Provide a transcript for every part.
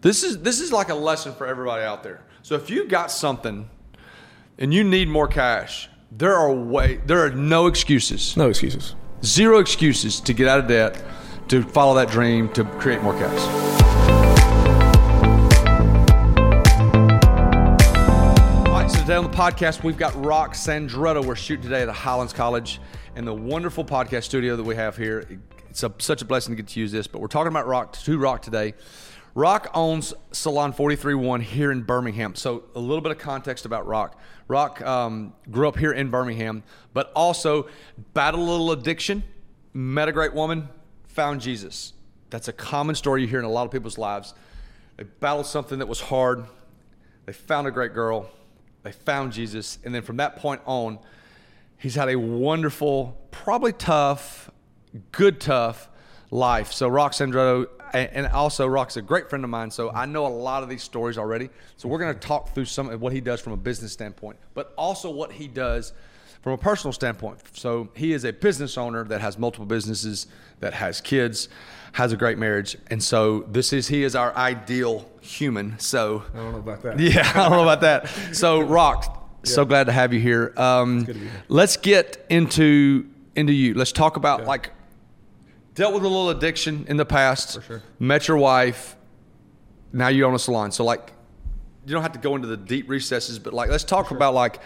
This is this is like a lesson for everybody out there. So if you got something and you need more cash, there are way there are no excuses. No excuses. Zero excuses to get out of debt, to follow that dream, to create more cash. All right, so today on the podcast, we've got Rock Sandretto. We're shooting today at Highlands College in the wonderful podcast studio that we have here. It's a, such a blessing to get to use this, but we're talking about Rock to Rock today. Rock owns Salon 431 here in Birmingham. So, a little bit of context about Rock. Rock um, grew up here in Birmingham, but also battled a little addiction, met a great woman, found Jesus. That's a common story you hear in a lot of people's lives. They battled something that was hard, they found a great girl, they found Jesus, and then from that point on, he's had a wonderful, probably tough, good tough life. So, Rock Sandretto and also Rock's a great friend of mine, so I know a lot of these stories already. So we're going to talk through some of what he does from a business standpoint, but also what he does from a personal standpoint. So he is a business owner that has multiple businesses, that has kids, has a great marriage, and so this is he is our ideal human. So I don't know about that. Yeah, I don't know about that. So Rock, yeah. so glad to have you here. Um, here. Let's get into into you. Let's talk about yeah. like dealt with a little addiction in the past. For sure. Met your wife. Now you own a salon. So like, you don't have to go into the deep recesses, but like, let's talk sure. about like,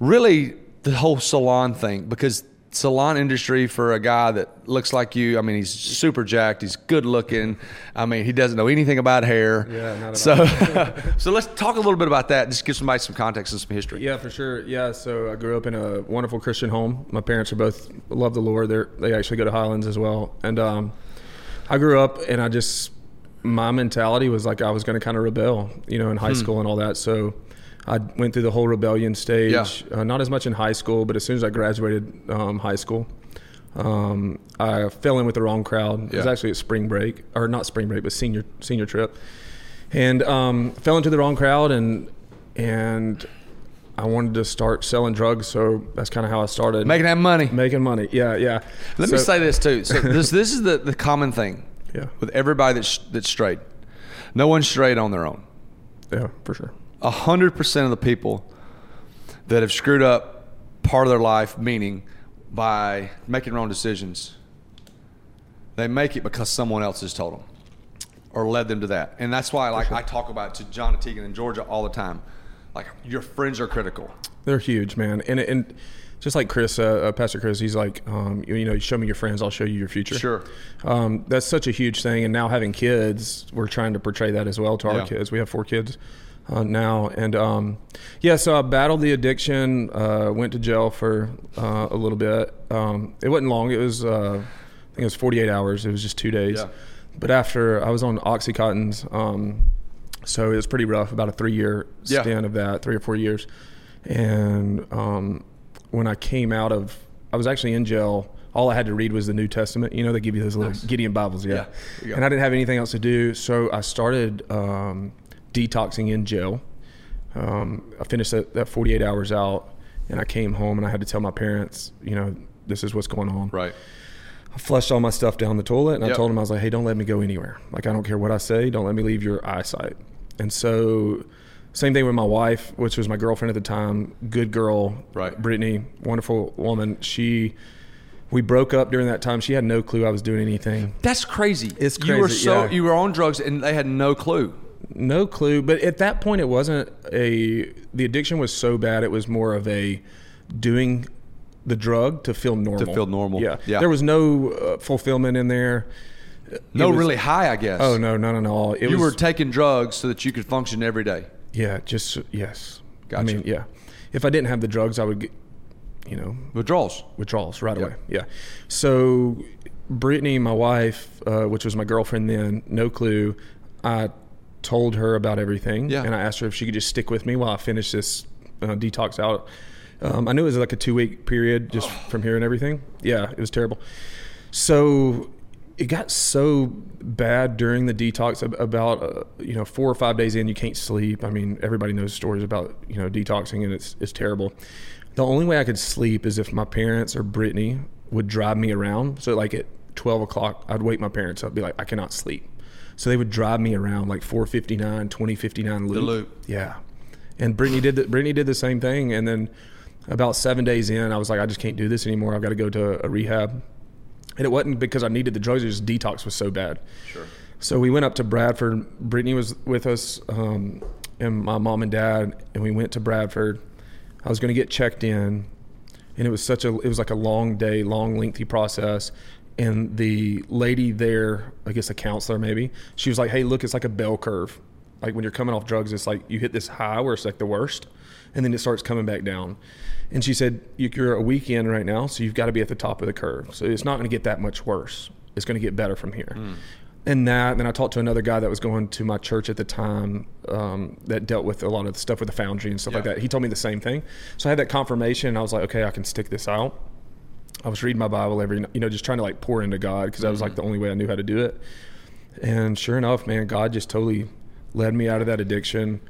really the whole salon thing because salon industry for a guy that looks like you. I mean, he's super jacked. He's good looking. I mean, he doesn't know anything about hair. Yeah, not so, so let's talk a little bit about that. Just give somebody some context and some history. Yeah, for sure. Yeah, so I grew up in a wonderful Christian home. My parents are both love the Lord. They they actually go to Highlands as well, and um, I grew up and I just my mentality was like I was going to kind of rebel, you know, in high hmm. school and all that. So I went through the whole rebellion stage. Yeah. Uh, not as much in high school, but as soon as I graduated um, high school, um, I fell in with the wrong crowd. It was actually at spring break, or not spring break, but senior senior trip, and um, fell into the wrong crowd, and and I wanted to start selling drugs, so that's kind of how I started making that money. Making money, yeah, yeah. Let so, me say this too. So this this is the, the common thing, yeah, with everybody that's that's straight. No one's straight on their own. Yeah, for sure. 100% of the people that have screwed up part of their life, meaning by making wrong decisions, they make it because someone else has told them or led them to that. And that's why, like, sure. I talk about to John and Tegan in Georgia all the time. Like, your friends are critical. They're huge, man. And, and just like Chris, uh, uh, Pastor Chris, he's like, um, you, you, know, show me your friends, I'll show you your future. Sure. Um, that's such a huge thing. And now having kids, we're trying to portray that as well to our yeah. kids. We have four kids uh, now. And um, yeah, so I battled the addiction. Uh, went to jail for uh, a little bit. Um, it wasn't long. It was uh, I think it was 48 hours. It was just two days. Yeah. But after I was on oxycontins, um, so it was pretty rough. About a three year stint yeah. of that, three or four years. And um, when I came out of, I was actually in jail all I had to read was the New Testament. You know, they give you those little nice. Gideon Bibles, yeah. yeah and I didn't have anything else to do, so I started um, detoxing in jail. Um, I finished that, that 48 hours out, and I came home and I had to tell my parents, you know, this is what's going on. Right. I flushed all my stuff down the toilet, and yep. I told them I was like, "Hey, don't let me go anywhere. Like, I don't care what I say. Don't let me leave your eyesight." And so, same thing with my wife, which was my girlfriend at the time. Good girl, right? Brittany, wonderful woman. She we broke up during that time. She had no clue I was doing anything. That's crazy. It's crazy. You were so yeah. you were on drugs and they had no clue no clue. But at that point, it wasn't a. The addiction was so bad. It was more of a doing the drug to feel normal. To feel normal. Yeah. yeah. There was no uh, fulfillment in there. no was, really high, I guess. Oh no, not at all. It you was, were taking drugs so that you could function every day. Yeah. Just yes. Gotcha. I mean, yeah. If I didn't have the drugs, I would get, you know, withdrawals. Withdrawals right away. Yeah. So Brittany, my wife, uh, which was my girlfriend then, no clue. I told her about everything. Yeah. And I asked her if she could just stick with me while I finish this uh, detox out. Um, I knew it was like a two week period just oh. from here and everything. Yeah, it was terrible. So it got so bad during the detox about uh, you know four or five days in you can't sleep. I mean everybody knows stories about you know detoxing and it's it's terrible. The only way I could sleep is if my parents or Brittany would drive me around. So like at twelve o'clock, I'd wake my parents up, be like, I cannot sleep. So they would drive me around like 459, 2059 loop. loop. Yeah. And Brittany did the, Brittany did the same thing. And then about seven days in, I was like, I just can't do this anymore. I've got to go to a rehab. And it wasn't because I needed the drugs; it just detox was so bad. Sure. So we went up to Bradford. Brittany was with us, um, and my mom and dad, and we went to Bradford. I was going to get checked in, and it was such a it was like a long day, long lengthy process. And the lady there, I guess a counselor maybe, she was like, "Hey, look, it's like a bell curve. Like when you're coming off drugs, it's like you hit this high where it's like the worst, and then it starts coming back down." And she said, "You're a weekend right now, so you've got to be at the top of the curve. So it's not going to get that much worse. It's going to get better from here." and that. Then I talked to another guy that was going to my church at the time um, that dealt with a lot of the stuff with the foundry and stuff like that. He told me the same thing. So I had that confirmation. And I was like, okay, I can stick this out. I was reading my Bible every, you know, just trying to like pour into God because that was like the only way I knew how to do it. And sure enough, man, God just totally led me out of that addiction.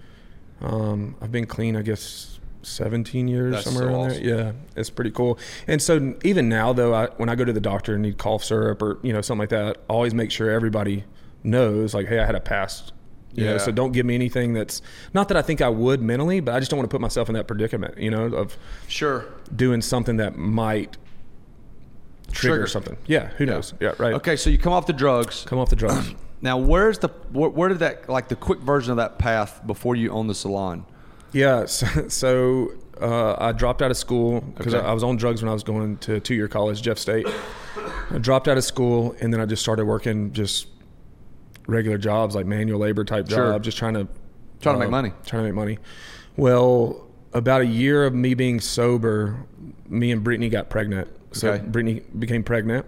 Um, I've been clean, I guess, 17 years, That's somewhere so around awesome. there. Yeah, it's pretty cool. And so even now, though, I, when I go to the doctor and need cough syrup or you know something like that, I always make sure everybody knows, like, hey, I had a past. You know, Yeah. so don't give me anything that's not that I think I would mentally, but I just don't want to put myself in that predicament. You know, of Sure. doing something that might trigger, Trigger. something. Yeah, who knows? Yeah, right. Okay, so you come off the drugs. Come off the drugs. Now, where's the where, where did that like the quick version of that path before you own the salon? Yeah, so, so uh, I dropped out of school because Okay. I, I was on drugs when I was going to two year college, Jeff State. I dropped out of school and then I just started working just regular jobs, like manual labor type Sure. just trying to Trying to make money. Trying to make money. Well, about a year of me being sober, me and Brittany got pregnant. So Okay. Brittany became pregnant,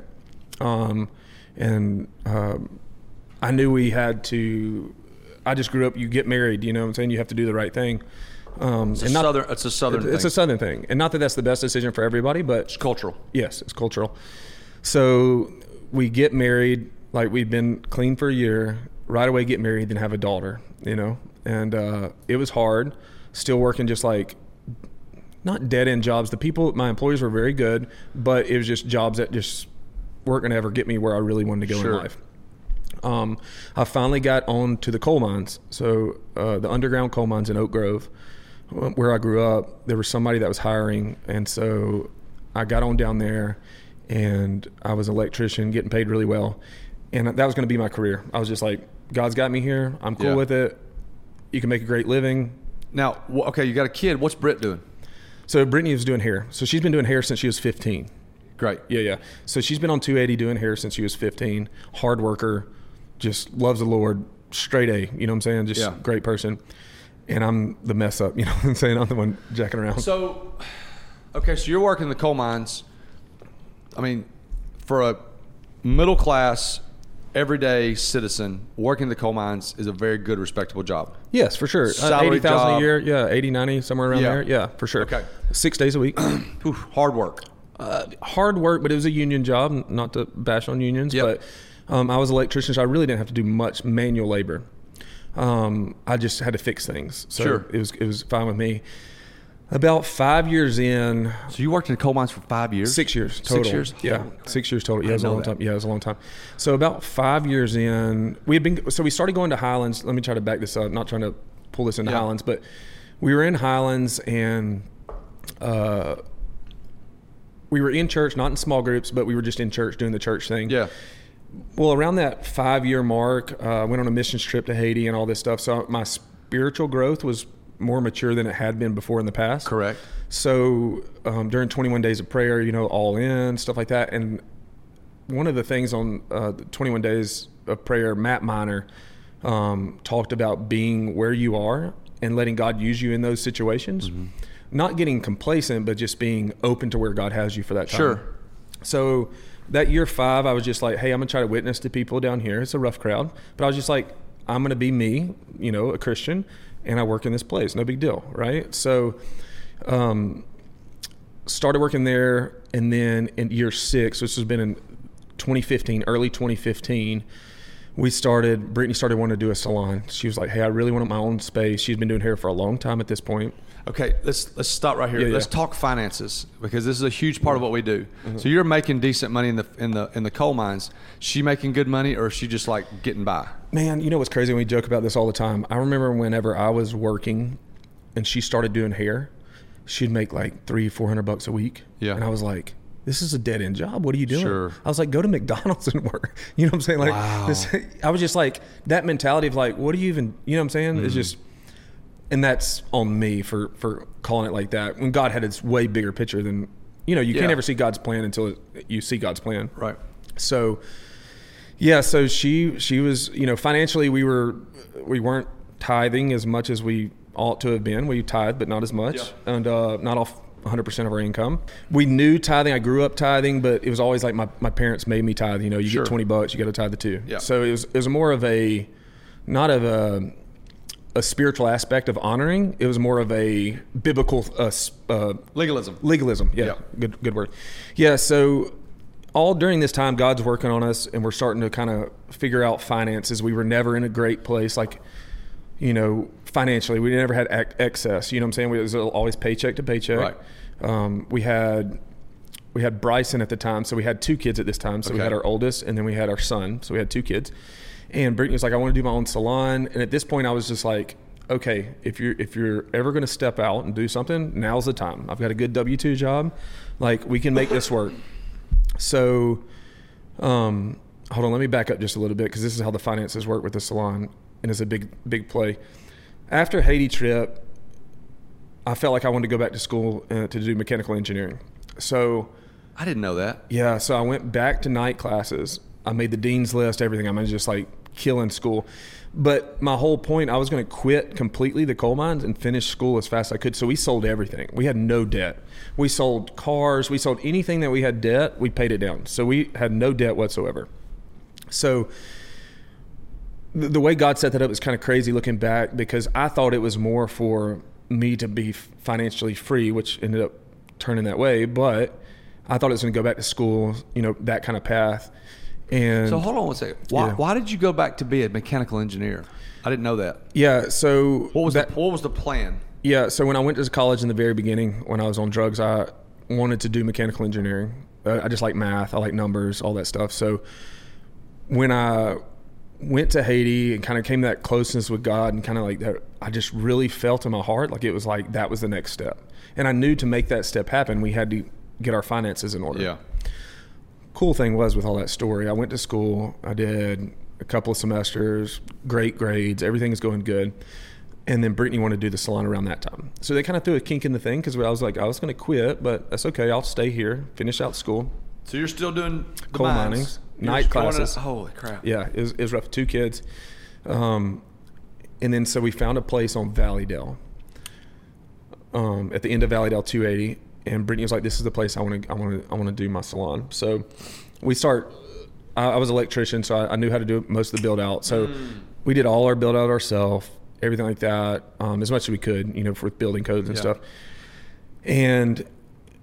um, and um, I knew we had to. I just grew up. You get married, you know. what I'm saying you have to do the right thing. Um, It's a not- southern. It's a southern. it's thing. a southern thing, and not that that's the best decision for everybody, but It's cultural. yes, it's cultural. So we get married, like we've been clean for a year. Right away, get married, then have a daughter. You know, and uh, it was hard. Still working, just like not dead end jobs. The people, my employees were very good, but it was just jobs that just weren't going to ever get me where I really wanted to go Sure. in life. Um, I finally got on to the coal mines. So uh, the underground coal mines in Oak Grove, uh, where I grew up, there was somebody that was hiring, and so I got on down there, and I was an electrician, getting paid really well, and that was going to be my career. I was just like, God's got me here. I'm cool Yeah. with it. You can make a great living. Now, okay, you got a kid. What's Britt doing? So Brittany was doing hair. So she's been doing hair since she was 15. Great. Yeah, yeah. So she's been on 280 doing hair since she was 15. Hard worker, just loves the Lord. Straight A. You know what I'm saying? Just Yeah. great person. And I'm the mess up. You know what I'm saying? I'm the one jacking around. So, okay, so you're working the coal mines. I mean, for a middle class, everyday citizen, working the coal mines is a very good, respectable job. yes, for sure. Uh, Salary 80,000 job. a year. Yeah, 80, 90, somewhere around Yeah. there. Yeah, for sure. Okay. Six days a week. Whew, hard work. uh, hard work, but it was a union job. n- Not to bash on unions, Yep. but um, I was an electrician, so I really didn't have to do much manual labor. Um, I just had to fix things, so Sure. it was it was fine with me. About five years in, So you worked in coal mines for five years? six years total. Six years? yeah, Holy six years total. Yeah, it was a long that. time. Yeah, it was a long time. So about five years in, we had been. So we started going to Highlands. Let me try to back this up. Not trying to pull this into Yeah. Highlands, but we were in Highlands and. Uh, we were in church, not in small groups, but we were just in church doing the church thing. Yeah. Well, around that five year mark, uh, I went on a missions trip to Haiti and all this stuff. So my spiritual growth was more mature than it had been before in the past. Correct. So um, during 21 days of prayer, you know, all in, stuff like that. And one of the things on uh, 21 days of prayer, Matt Miner um, talked about being where you are and letting God use you in those situations. Mm-hmm. Not getting complacent, but just being open to where God has you for that time. Sure. So that year five, I was just like, hey, I'm gonna try to witness to people down here. It's a rough crowd, but I was just like, I'm gonna be me, you know, a Christian, and I work in this place. No big deal, right? So, um, started working there, and then in year six, which has been in 2015, early 2015. We started. Brittany started wanting to do a salon. She was like, "Hey, I really want my own space." She's been doing hair for a long time at this point. Okay, let's let's stop right here. Yeah, let's yeah. talk finances because this is a huge part of what we do. So you're making decent money in the in the in the coal mines. She making good money, or is she just like getting by? Man, you know what's crazy? We joke about this all the time. I remember whenever I was working and she started doing hair, she'd make like three, four hundred bucks a week. Yeah. And I was like, this is a dead end job. What are you doing? Sure. I was like, go to McDonald's and work. You know what I'm saying? Like, Wow. this, I was just like, that mentality of like, what do you even, you know what I'm saying? Mm-hmm. It's just, and that's on me for, for calling it like that. When God had its way bigger picture than, you know, you Yeah. can't ever see God's plan until it, you see God's plan. Right. So, yeah, so she she was you know financially we were we weren't tithing as much as we ought to have been. We tithed, but not as much, Yeah. and uh, not off 100 percent of our income. We knew tithing. I grew up tithing, but it was always like my, my parents made me tithe. You know, you Sure. get 20 bucks, you got to tithe the two. Yeah. So it was it was more of a not of a a spiritual aspect of honoring. It was more of a biblical uh, uh, Legalism. legalism yeah, Yeah. good good word yeah so all during this time god's working on us and we're starting to kind of figure out finances. We were never in a great place like you know financially. We never had ac- excess. You know what i'm saying? We, it was always paycheck to paycheck. Right. um, we had we had bryson at the time so we had two kids at this time. So we had our oldest and then we had our son. So we had two kids. And brittany was like i want to do my own salon. And at this point i was just like okay if you're if you're ever going to step out and do something now's the time. I've got a good w2 job. Like we can make this work so um, hold on let me back up just a little bit because this is how the finances work with the salon and it's a big big play after haiti trip i felt like i wanted to go back to school uh, to do mechanical engineering so I didn't know that. yeah, so I went back to night classes. I made the dean's list, everything. I'm just like killing school. But my whole point, I was going to quit completely the coal mines and finish school as fast as I could. So we sold everything. We had no debt. We sold cars. We sold anything that we had debt. We paid it down. So we had no debt whatsoever. So the, way God set that up is kind of crazy looking back because I thought it was more for me to be financially free, which ended up turning that way. But I thought it was going to go back to school, you know, that kind of path. And So hold on one second. Why, Yeah. why did you go back to be a mechanical engineer? I didn't know that. yeah, so What was that? the, what was the plan? Yeah, so when I went to college in the very beginning, when I was on drugs, I wanted to do mechanical engineering. Uh, I just like math, I like numbers, all that stuff. So when I went to Haiti and kind of came that closeness with God and kind of like that, I just really felt in my heart like it was like that was the next step. And I knew to make that step happen, we had to get our finances in order Yeah. Cool thing was with all that story, I went to school, I did a couple of semesters, great grades, everything is going good. And then Brittany wanted to do the salon around that time. So they kind of threw a kink in the thing because I was like, I was going to quit, but that's okay. I'll stay here, finish out school. So you're still doing Coal mining, night going to- classes. holy crap. Yeah, it was, it was rough. Two kids. Um, and then so we found a place on Valleydale um, at the end of Valleydale 280. And Brittany was like, "This is the place I want to, I want to, I want to do my salon." So we start. I, I was an electrician, so I, I knew how to do most of the build out. So we did all our build out ourselves, everything like that, um, as much as we could, you know, for building codes and Yeah. stuff. And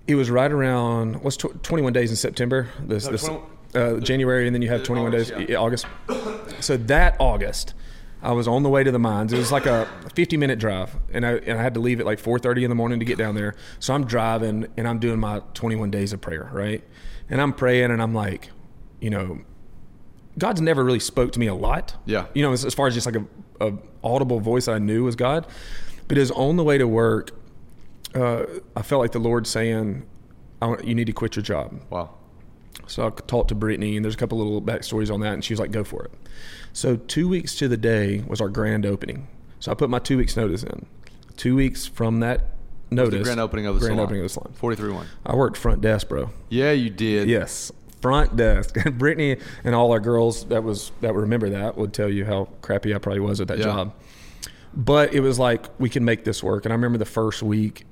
it was right around what's tw- 21 days in September. This, No, this 20 uh, January, and then you have Uh, 21 August, days yeah, August. So that August, I was on the way to the mines. It was like a 50 minute drive, and I and I had to leave at like 4:30 in the morning to get down there. So I'm driving, and I'm doing my 21 days of prayer, right? And I'm praying, and I'm like, you know, God's never really spoke to me a lot. Yeah. You know, as, as far as just like a, a audible voice I knew was God, but it was on the way to work. Uh, I felt like the Lord saying, I "You need to quit your job." Wow. So I talked to Brittany, and there's a couple little backstories on that, and she was like, "Go for it." So two weeks to the day was our grand opening. So I put my two weeks notice in. Two weeks from that notice, The grand opening of the grand salon. opening of the salon. 43 1. I worked front desk, bro. Yeah, you did. Yes, front desk. And Brittany and all our girls that was that would remember that would tell you how crappy I probably was at that Yeah. job. But it was like we can make this work. And I remember the first week,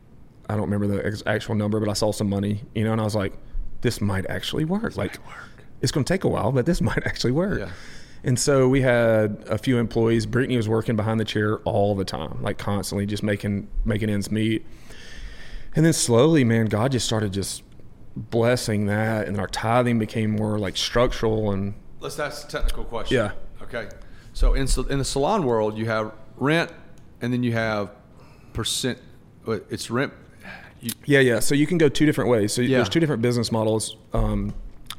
I don't remember the actual number, but I saw some money, you know, and I was like, this might actually work. like, it's going to take a while, but this might actually work. Yeah. And so we had a few employees. Brittany was working behind the chair all the time, like constantly, just making making ends meet. And then slowly, man, God just started just blessing that, and our tithing became more like structural and Let's ask a technical question. Yeah. Okay. So in in the salon world, you have rent, and then you have percent. It's rent. You, Yeah, yeah. So you can go two different ways. So Yeah. there's two different business models um,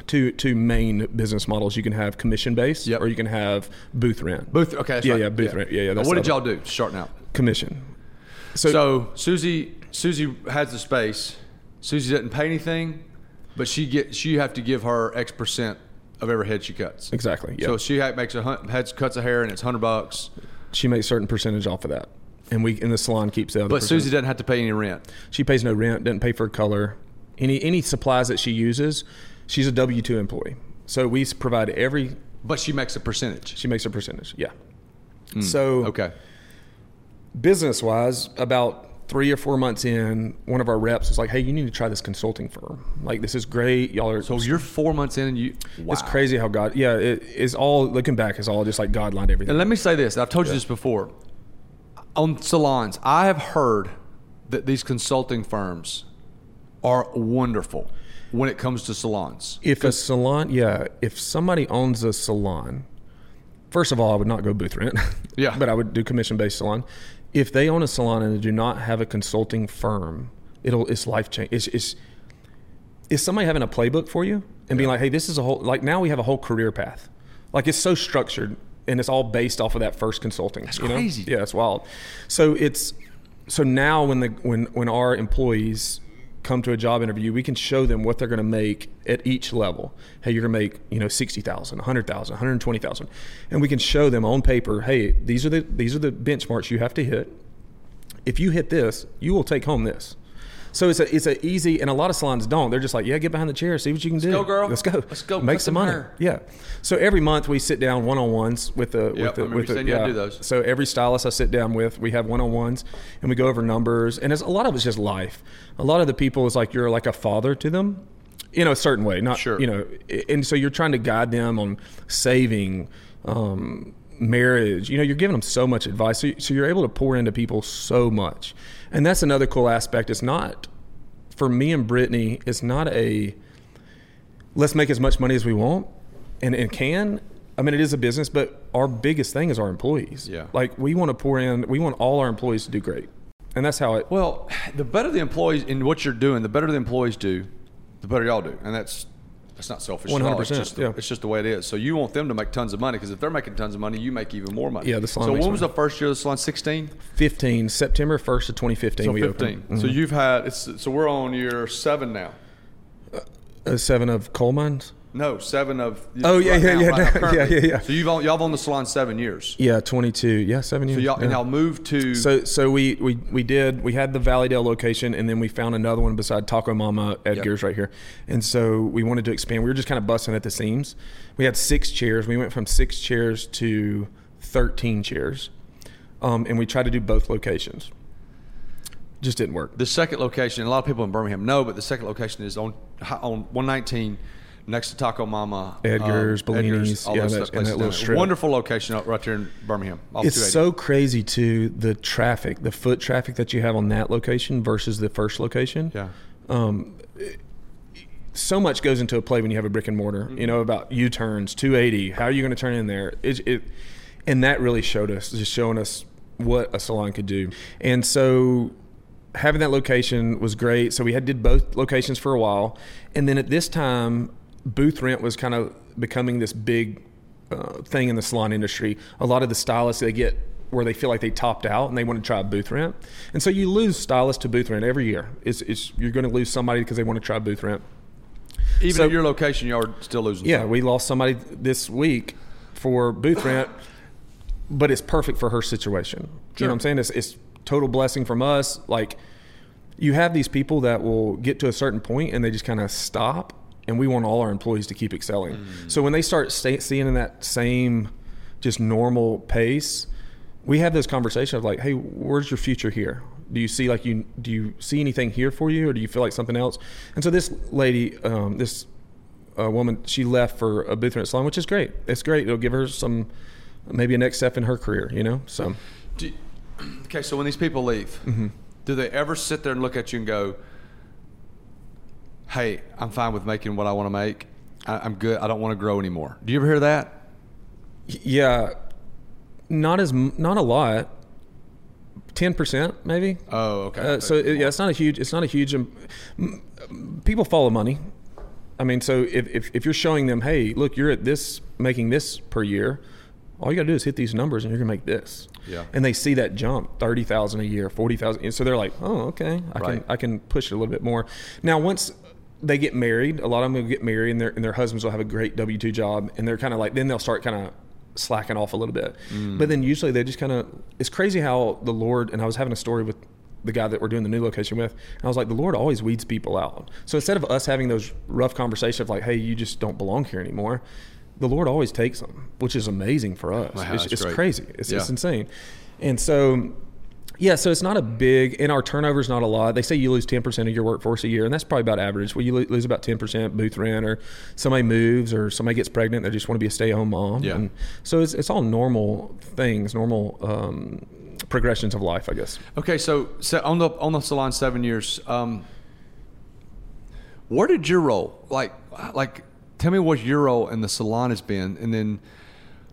two two main business models. You can have commission based, Yep. or you can have booth rent. Booth. Okay. Yeah, right. yeah, booth rent. Yeah, yeah, that's what did y'all do starting out? commission. So, Susie, Susie has the space. Susie doesn't pay anything, but she get she have to give her X percent of every head she cuts. Exactly. Yeah. So she makes a hun- heads cuts a hair and it's hundred bucks, she makes certain percentage off of that, and we and the salon keeps the other. but. Susie doesn't have to pay any rent. She pays no rent, doesn't pay for color. Any any supplies that she uses, she's a W two employee. So we provide every. But she makes a percentage. She makes a percentage. Yeah. Hmm, so Okay. business wise, about three or four months in, one of our reps was like, "Hey, you need to try this consulting firm. Like this is great. Y'all are So you're four months in and you. Wow. It's crazy how God. Yeah, it is all looking back it's all just like God lined everything. And let me say this. I've told you this before. On salons, I have heard that these consulting firms are wonderful when it comes to salons. if a salon, yeah, if somebody owns a salon, first of all, I would not go booth rent. Yeah. but I would do commission based salon. If they own a salon and they do not have a consulting firm, it'll it's life change. It's, it's is somebody having a playbook for you and being like, hey, this is a whole like now we have a whole career path. Like it's so structured and it's all based off of that first consulting. That's crazy. Yeah, it's wild. So it's so now when the when when our employees come to a job interview, we can show them what they're going to make at each level. Hey, you're going to make, you know, 60,000, 100,000, 120,000. And we can show them on paper, hey, these are the these are the benchmarks you have to hit. If you hit this, you will take home this. So it's a it's a easy and a lot of salons don't. They're just like, yeah, get behind the chair, see what you can do. go, girl. Let's go. Let's go. Make some money. hair. Yeah. So every month we sit down one on ones with the Yep, with the with the had do those. So every stylist I sit down with, we have one on ones and we go over numbers. And it's a lot of it's just life. A lot of the people is like you're like a father to them, in a certain way. Not Sure. you know. And so you're trying to guide them on saving. Um, marriage you know you're giving them so much advice so, so you're able to pour into people so much and that's another cool aspect it's not for me and Brittany, it's not a let's make as much money as we want and, and can. I mean, it is a business, but our biggest thing is our employees. Yeah. Like we want to pour in, we want all our employees to do great. And that's how it, Well, the better the employees in what you're doing, the better the employees do, the better y'all do, and that's that's not selfish. It's 100%, just, yeah. it's just the way it is. So you want them to make tons of money because if they're making tons of money, you make even more money. Yeah, the salon So when was the first year of the salon? 16. 15, September 1st of 2015, So we 15. opened. Mm-hmm. So you've had it's so we're on year seven now. Uh, seven of coal mines? No, seven of. Oh, yeah, right yeah, now, yeah, right now, yeah, yeah, yeah. So you've owned, y'all owned the salon seven years. Yeah, 22. Yeah, seven years. So y'all and yeah. y'all moved to. So so we, we we did we had the Valleydale location and then we found another one beside Taco Mama Edgar's right here. And so we wanted to expand. We were just kind of busting at the seams. We had six chairs. We went from six chairs to 13 chairs. Um, and we tried to do both locations. Just didn't work. The second location, a lot of people in Birmingham know, but the second location is on on 119 next to Taco Mama, Edgar's, um, Bellini's, all yeah, those that- places that down little there. strip. Wonderful location right there in Birmingham. It's so crazy too the traffic, the foot traffic that you have on that location versus the first location. yeah. so much goes into a play when you have a brick and mortar. You know about U turns, 280. How are you going to turn in there? It, it, and that really showed us, just showing us what a salon could do. And so having that location was great. So we had did both locations for a while, and then at this time, booth rent was kind of becoming this big uh, thing in the salon industry. A lot of the stylists they get where they feel like they topped out and they want to try booth rent, and so you lose stylists to booth rent every year. It's, it's you're going to lose somebody because they want to try booth rent. Even so- at your location, you are still losing. Yeah, some. we lost somebody this week for booth rent, but it's perfect for her situation. You know what I'm saying? It's, it's total blessing from us. Like, you have these people that will get to a certain point and they just kind of stop, and we want all our employees to keep excelling. Mm. So when they start seeing in that same, just normal pace, we have this conversation of like, hey, where's your future here? Do you see like you do you see anything here for you, or do you feel like something else? And so this lady, um, this a woman she left for a booth rent salon, which is great. It's great. It'll give her some maybe a next step in her career. You know, so Do, okay, so when these people leave, Mm-hmm. do they ever sit there and look at you and go, "Hey, I'm fine with making what I want to make. I, I'm good. I don't want to grow anymore." Do you ever hear that? yeah, not as not a lot. Ten percent maybe. Oh, okay. Uh, so it, yeah, it's not a huge. It's not a huge. Um, people follow money. I mean, so if, if, if you're showing them, hey, look, you're at this, making this per year, all you got to do is hit these numbers and you're to make this. Yeah. And they see that jump, 30,000 a year, 40,000. So they're like, oh, okay, I Right. can, I can push it a little bit more. Now, once they get married, a lot of them will get married and their, and their husbands will have a great W 2 job. And they're kind of like, then they'll start kind of slacking off a little bit. Mm. But then usually they just kind of, it's crazy how the Lord, and I was having a story with the guy that we're doing the new location with, and I was like, the Lord always weeds people out. So instead of us having those rough conversations of like, hey, you just don't belong here anymore, the Lord always takes them, which is amazing for us. Wow, it's it's crazy. It's, it's insane. And so, yeah, so it's not a big, and our turnover is not a lot. They say you lose 10% of your workforce a year, and that's probably about average. Well, you lose about 10% booth rent, or somebody moves, or somebody gets pregnant, they just want to be a stay at home mom. Yeah. And so it's, it's all normal things, normal um, progressions of life, I guess. Okay, so, so on the on the salon seven years, um, where did your role like like tell me what your role in the salon has been, and then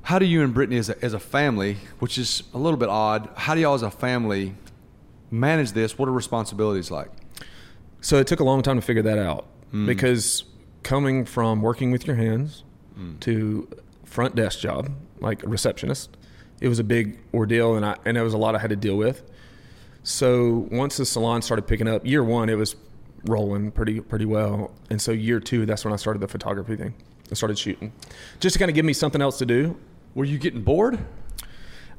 how do you and Brittany as a, as a family, which is a little bit odd, how do y'all as a family manage this? What are responsibilities like? So it took a long time to figure that out mm. because coming from working with your hands mm. to front desk job, like a receptionist, it was a big ordeal and I and it was a lot I had to deal with. So once the salon started picking up, year one it was rolling pretty pretty well. And so year two, that's when I started the photography thing. I started shooting. Just to kind of give me something else to do. Were you getting bored?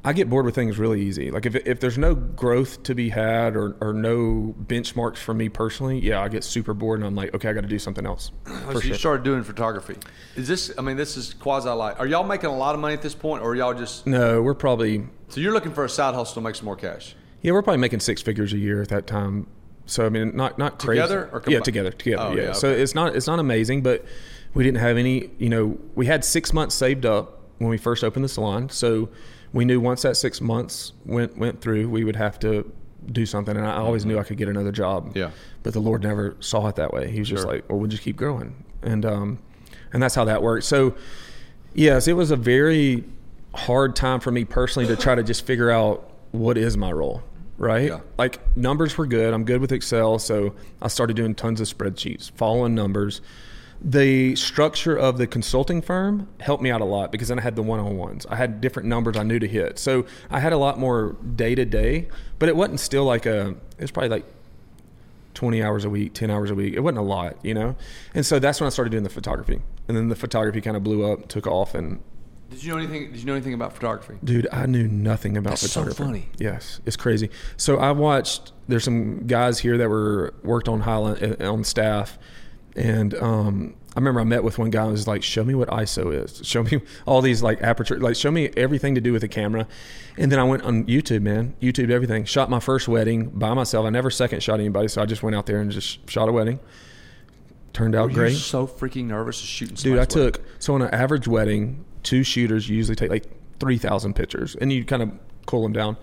I get bored with things really easy. Like if, if there's no growth to be had or, or no benchmarks for me personally, yeah, I get super bored and I'm like, okay, I got to do something else. Oh, so For you started doing photography. Is this? I mean, this is quasi like. Are y'all making a lot of money at this point, or are y'all just? No, we're probably So you're looking for a side hustle to make some more cash. yeah, we're probably making six figures a year at that time. So I mean, not not crazy. Together or yeah, together, together. Oh, yeah. yeah, So it's not it's not amazing, but we didn't have any. You know, we had six months saved up when we first opened the salon. So we knew once that six months went went through, we would have to do something. And I always knew I could get another job. Mm-hmm. Yeah. But the Lord never saw it that way. He was just Sure. like, well, we'll just keep growing, and um, and that's how that worked. So yes, it was a very hard time for me personally to try to just figure out what is my role, right? Yeah. Like numbers were good. I'm good with Excel, so I started doing tons of spreadsheets, following numbers. The structure of the consulting firm helped me out a lot because then I had the one-on-ones. I had different numbers I knew to hit, so I had a lot more day to day. But it wasn't still like a. It was probably like 20 hours a week, 10 hours a week. It wasn't a lot, you know? And so that's when I started doing the photography. And then the photography kind of blew up, took off, and Did you know anything? Did you know anything about photography? Dude, I knew nothing about photography. That's so funny. Yes, it's crazy. So I watched. There's some guys here that were worked on Highland uh, on staff, and um, I remember I met with one guy and was like, "Show me what ISO is. Show me all these like aperture. Like, show me everything to do with a camera." And then I went on YouTube, man. YouTube everything. Shot my first wedding by myself. I never second shot anybody, so I just went out there and just shot a wedding. Turned out Were great. so freaking nervous shooting? Dude, I wedding? took so on an average wedding, two shooters usually take like three thousand pictures, and you kind of cool them down.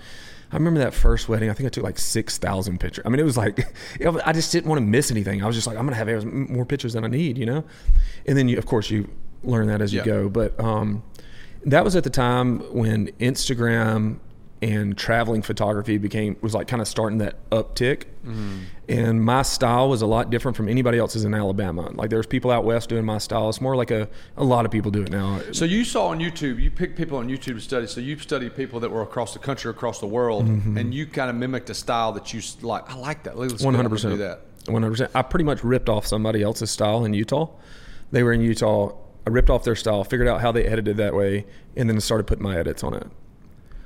I remember that first wedding. I think I took like six thousand pictures. I mean, it was like I just didn't want to miss anything. I was just like, I'm gonna have more pictures than I need, you know. And then you, of course, you learn that as you Yeah. go. But um, that was at the time when Instagram and traveling photography became was like kind of starting that uptick. Mm-hmm. And my style was a lot different from anybody else's in Alabama. Like there's people out west doing my style. It's more like a a lot of people do it now. So you saw on YouTube, you picked people on YouTube to study. So you studied people that were across the country, across the world, mm-hmm. and you kind of mimicked a style that you like. I like that. Let's go. I'm One hundred do percent. that. One hundred percent. I pretty much ripped off somebody else's style in Utah. They were in Utah. I ripped off their style, figured out how they edited that way, and then started putting my edits on it.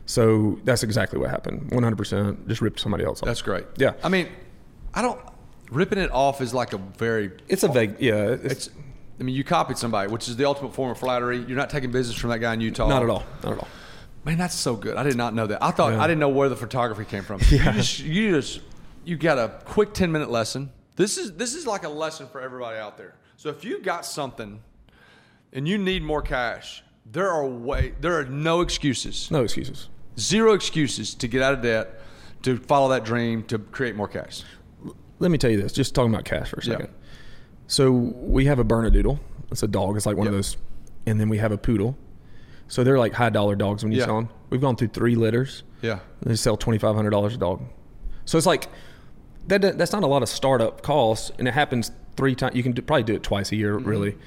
So that's exactly what happened. One hundred percent. Just ripped somebody else off. That's great. Yeah. I mean, I don't. Ripping it off is like a very. It's a vague. Yeah. It's, It's. I mean, you copied somebody, which is the ultimate form of flattery. You're not taking business from that guy in Utah. not at all. Not at all. Man, that's so good. I did not know that. I thought Yeah. I didn't know where the photography came from. Yeah. You just you just you got a quick 10 minute lesson. This is this is like a lesson for everybody out there. So if you got something and you need more cash, there are way there are no excuses. No excuses. Zero excuses to get out of debt, to follow that dream, to create more cash. Let me tell you this. Just talking about cash for a second. So we have a Bernedoodle. It's a dog. It's like one of those. And then we have a poodle. So they're like high dollar dogs when you Yeah. sell them. We've gone through three litters. Yeah. They sell twenty five hundred dollars a dog. So it's like that. That's not a lot of startup costs, and it happens three times. You can do, probably do it twice a year, Mm-hmm. really,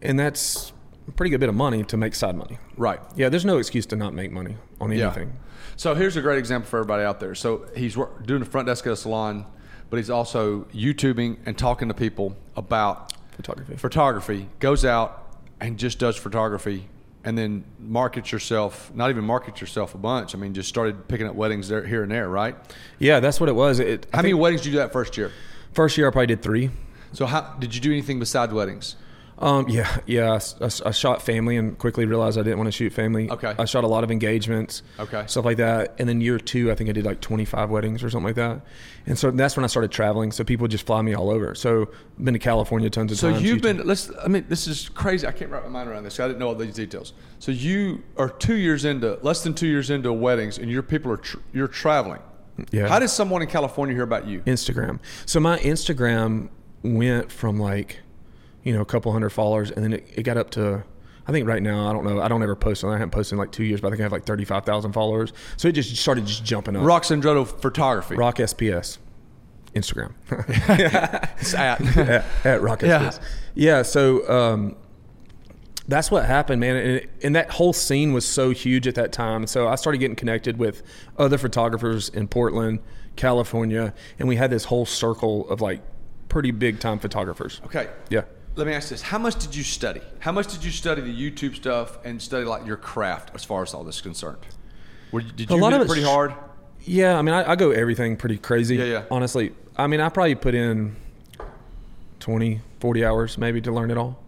and that's a pretty good bit of money to make side money. Right. Yeah, there's no excuse to not make money on anything. So here's a great example for everybody out there. So he's doing the front desk at a salon, but he's also YouTubing and talking to people about Photography. photography. Goes out and just does photography, and then markets yourself. Not even market yourself a bunch. I mean, just started picking up weddings there, here and there. Right. Yeah, that's what it was. It, How many weddings did you do that first year? first year I probably did three. So how did you do anything besides weddings? Um, yeah, yeah. I I, shot family and quickly realized I didn't want to shoot family. Okay. I shot a lot of engagements. Okay. Stuff like that. And then year two, I think I did like 25 weddings or something like that. And so that's when I started traveling. So people just fly me all over. So been to California tons of So times. So you've been. Let's. I mean, this is crazy. I can't wrap my mind around this. I didn't know all these details. So you are two years into, less than two years into weddings, and your people are tr- you're traveling. Yeah. How does someone in California hear about you? Instagram. So my Instagram went from like, you know, a couple hundred followers, and then it, it got up to, I think right now, I don't know, I don't ever post on. I haven't posted in like two years, but I think I have like thirty five thousand followers. So it just started just jumping up. Rock Sandretto Photography. Rock SPS, Instagram. At. at, at Rock Yeah. SPS. Yeah. So um, that's what happened, man. And, it- and that whole scene was so huge at that time. So I started getting connected with other photographers in Portland, California, and we had this whole circle of like pretty big time photographers. Okay. Yeah. Let me ask this: How much did you study? How much did you study the YouTube stuff and study like your craft as far as all this is concerned? Were you, did A you lot of it pretty hard? Yeah, I mean, I, I go everything pretty crazy. Yeah, yeah. Honestly, I mean, I probably put in 20, 40 hours maybe to learn it all,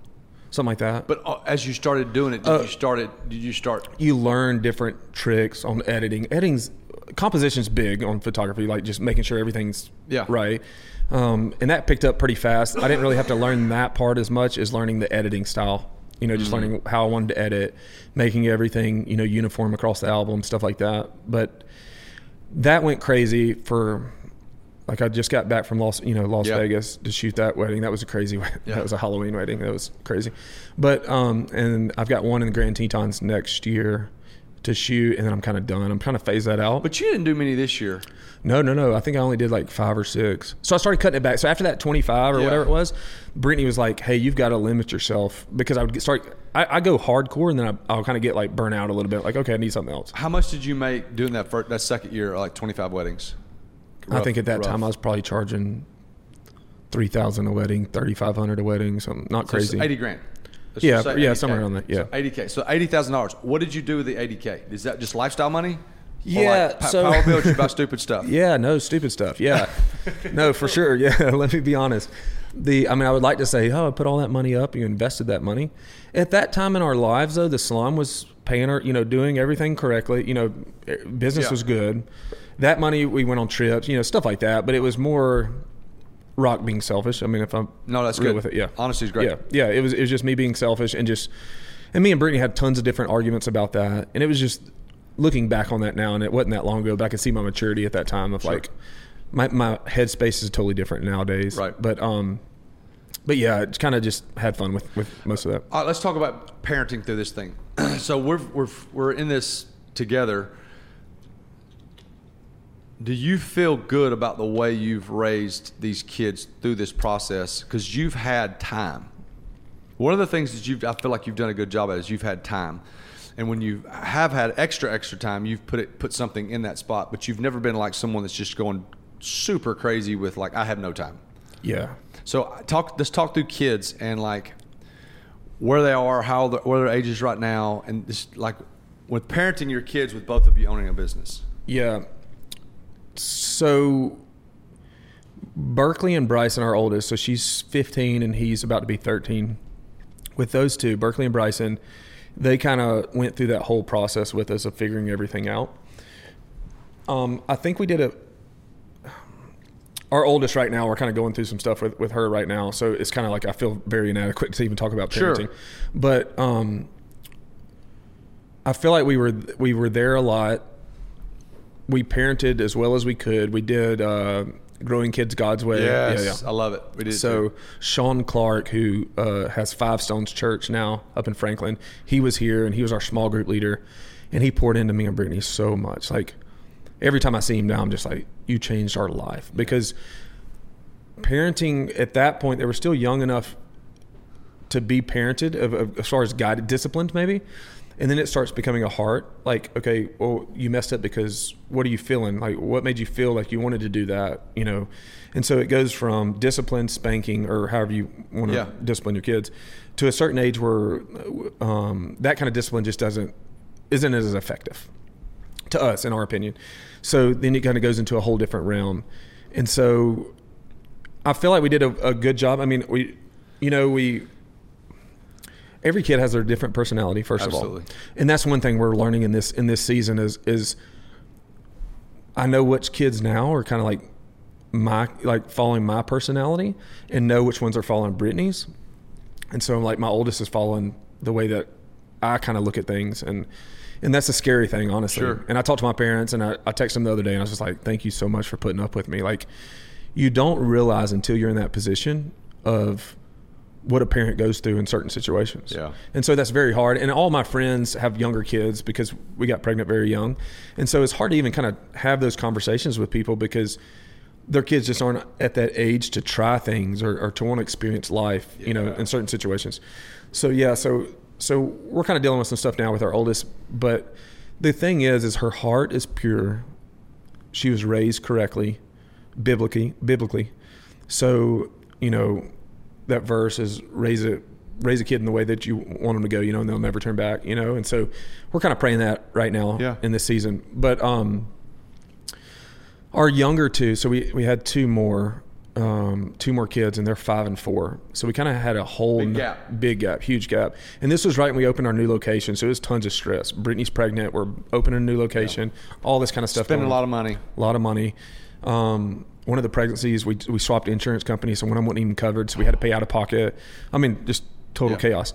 something like that. But uh, as you started doing it, did Uh, you started? Did you start? you learn different tricks on editing. Editing's composition's big on photography, like just making sure everything's Yeah. right. Um, and that picked up pretty fast. I didn't really have to learn that part as much as learning the editing style. You know, just Mm-hmm. learning how I wanted to edit, making everything you know uniform across the album, stuff like that. But that went crazy for like I just got back from Las you know Las Yeah. Vegas to shoot that wedding. That was a crazy wedding. Yeah. That was a Halloween wedding. That was crazy. But um and I've got one in the Grand Tetons next year to shoot and then I'm kind of done. I'm trying to phase that out. But you didn't do many this year. No, no, no. I think I only did like five or six. So I started cutting it back. So after that 25 or Yeah. whatever it was, Brittany was like, "Hey, you've got to limit yourself because I would get start. I, I go hardcore and then I, I'll kind of get like burnt out a little bit. Like, okay, I need something else. How much did you make doing that first, that second year? Like twenty five weddings. I think at that Rough. time I was probably charging three thousand a wedding, thirty five hundred a wedding, something not So crazy. eighty grand. Yeah, yeah, 80K. somewhere around that. yeah. So eighty k. So eighty thousand dollars. What did you do with the eighty k? Is that just lifestyle money? Yeah, like so- power bills. You buy stupid stuff. Yeah, no, stupid stuff. Yeah, no, for sure. Yeah, let me be honest. The, I mean, I would like to say, oh, I put all that money up. You invested that money. At that time in our lives, though, the salon was paying our, you know, doing everything correctly. You know, eh, business Yeah. was good. That money, we went on trips, you know, stuff like that. But it was more rock being selfish. I mean, if I'm No, that's good. with it, yeah, Honesty is great. Yeah, yeah. It was it was just me being selfish and just, and me and Brittany had tons of different arguments about that, and it was just looking back on that now, and it wasn't that long ago, but I could see my maturity at that time of like, my my headspace is totally different nowadays. Right. But um, but yeah, it's kind of just had fun with with most of that. All right, let's talk about parenting through this thing. so we're we're we're in this together. Do you feel good about the way you've raised these kids through this process? Because you've had time. One of the things that you've I feel like you've done a good job at is you've had time. And when you have had extra extra time, you've put it put something in that spot, but you've never been like someone that's just going super crazy with like I have no time. Yeah. So uh, talk. Let's talk through kids and like where they are, how the, where their age is right now, and just like with parenting your kids with both of you owning a business. Yeah. So Berkeley and Bryson are oldest, so she's 15 and he's about to be 13. With those two, Berkeley and Bryson, they kind of went through that whole process with us of figuring everything out. Um, I think we did a. Our oldest right now, we're kind of going through some stuff with, with her right now, so it's kind of like I feel very inadequate to even talk about Sure. parenting. But um, I feel like we were we were there a lot we parented as well as we could. We did uh, Growing Kids God's Way. Yes, I love it. We did So too. Sean Clark, who uh, has Five Stones Church now up in Franklin, he was here and he was our small group leader, and he poured into me and Brittany so much. Like every time I see him now, I'm just like, you changed our life because parenting at that point, they were still young enough to be parented of, of, as far as guided, disciplined, maybe. And then it starts becoming a heart. Like, okay, well, you messed up because what are you feeling? Like, what made you feel like you wanted to do that? You know, and so it goes from discipline, spanking, or however you want to Yeah. discipline your kids, to a certain age where um, that kind of discipline just doesn't isn't as effective to us, in our opinion. So then it kind of goes into a whole different realm, and so I feel like we did a, a good job. I mean, we, you know, we. Every kid has their different personality, first Absolutely. of all, and that's one thing we're learning in this in this season is is. I know which kids now are kind of like my like following my personality, and know which ones are following Brittany's, and so like my oldest is following the way that I kind of look at things, and and that's a scary thing, honestly. Sure. And I talked to my parents, and I, I texted them the other day, and I was just like, "Thank you so much for putting up with me." Like, you don't realize until you're in that position of what a parent goes through in certain situations. Yeah. And so that's very hard. And all my friends have younger kids because we got pregnant very young, and so it's hard to even kind of have those conversations with people because their kids just aren't at that age to try things or, or to want to experience life, you know, in certain situations. So yeah, so so we're kind of dealing with some stuff now with our oldest, but the thing is, is her heart is pure. She was raised correctly, biblically, biblically. So you know, that verse is raise a raise a kid in the way that you want them to go, you know, and they'll never turn back, you know. And so we're kind of praying that right now Yeah. in this season. But um, our younger two, so we we had two more. Um, two more kids and they're five and four. So we kind of had a whole Big n- gap. big gap, huge gap. And this was right when we opened our new location. So it was tons of stress. Brittany's pregnant. We're opening a new location. All this kind of stuff. Spending a lot of money. a lot of money. Um, one of the pregnancies, we, we swapped insurance companies, so one of them wasn't even covered, so we had to pay out of pocket. I mean, just total Yeah. chaos.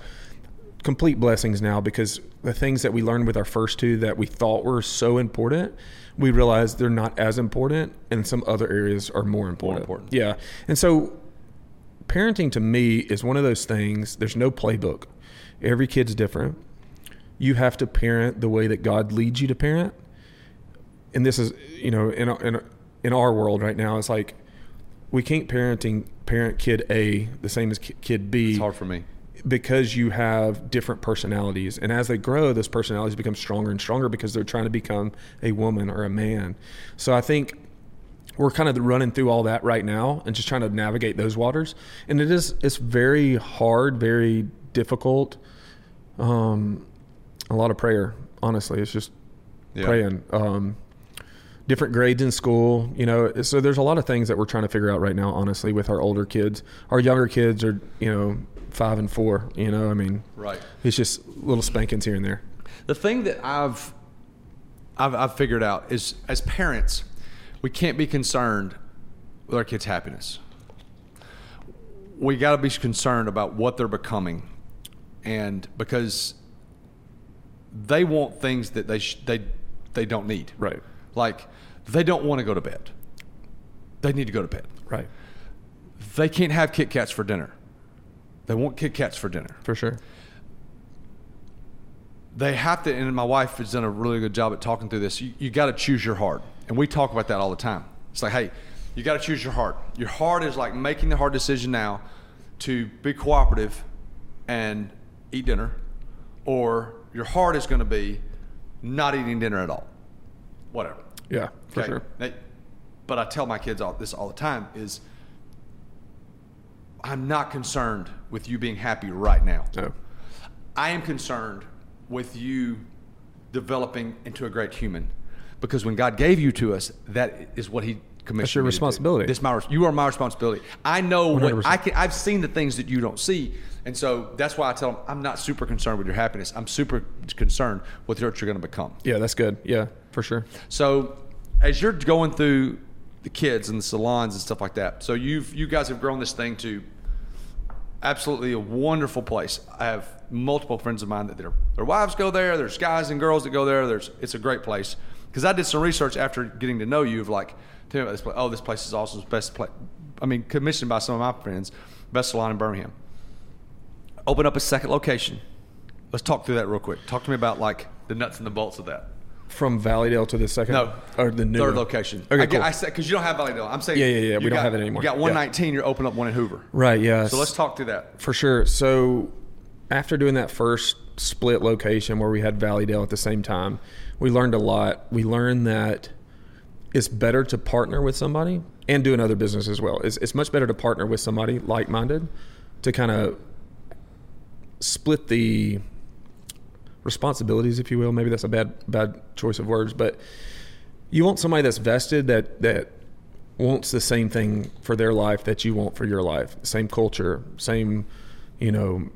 Complete blessings now because the things that we learned with our first two that we thought were so important, we realized they're not as important, and some other areas are more important. important. Yeah, and so parenting to me is one of those things. There's no playbook. Every kid's different. You have to parent the way that God leads you to parent and this is you know in in in our world right now it's like we can't parenting parent kid A the same as kid B It's hard for me. because you have different personalities. And as they grow those personalities become stronger and stronger because they're trying to become a woman or a man. So i think we're kind of running through all that right now and just trying to navigate those waters. And it is it's very hard very difficult um a lot of prayer honestly. It's just Yeah. praying. Um different grades in school you know so there's a lot of things that we're trying to figure out right now honestly with our older kids our younger kids are you know five and four you know i mean Right. it's just little spankings here and there The thing that I've, I've I've figured out is as parents, we can't be concerned with our kids' happiness. We got to be concerned about what they're becoming, and because they want things that they sh- they they don't need. right Like they don't want to go to bed. They need to go to bed. right They can't have Kit Kats for dinner. They want Kit Kats for dinner. for sure they have to and my wife has done a really good job at talking through this you, you got to choose your heart and we talk about that all the time it's like hey you got to choose your heart your heart is like making the hard decision now to be cooperative and eat dinner or your heart is going to be not eating dinner at all whatever yeah for Okay? sure They- but I tell my kids all this all the time is I'm not concerned with you being happy right now. no I am concerned with you developing into a great human because when God gave you to us, that is what He commissioned. That's your me to do. responsibility. This my you are my responsibility. I know what 100%. I can. I've seen the things that you don't see, and so that's why I tell them I'm not super concerned with your happiness. I'm super concerned with what you're going to become. yeah that's good yeah for sure So as you're going through the kids and the salons and stuff like that, so you've you guys have grown this thing to absolutely a wonderful place. I have multiple friends of mine that their their wives go there. There's guys and girls that go there. There's it's a great place because I did some research after getting to know you of like tell me about this place. Oh, this place is awesome. Best place. I mean, commissioned by some of my friends, best salon in Birmingham. Open up a second location. Let's talk through that real quick. Talk to me about like the nuts and the bolts of that. From Valleydale to the second, No, or the new third one? location. Okay, I, cool. I said because you don't have Valleydale. I'm saying Yeah, yeah, yeah, we don't got- have it anymore. You got Yeah. 119. You're opening up one in Hoover. Right. Yeah. So let's talk through that. For sure. So after doing that first split location where we had Valleydale at the same time, we learned a lot. We learned that it's better to partner with somebody and do another business as well. It's, it's much better to partner with somebody like minded to kind of split the responsibilities, if you will. Maybe that's a bad bad choice of words, but you want somebody that's vested that that wants the same thing for their life that you want for your life. Same culture, same, you know,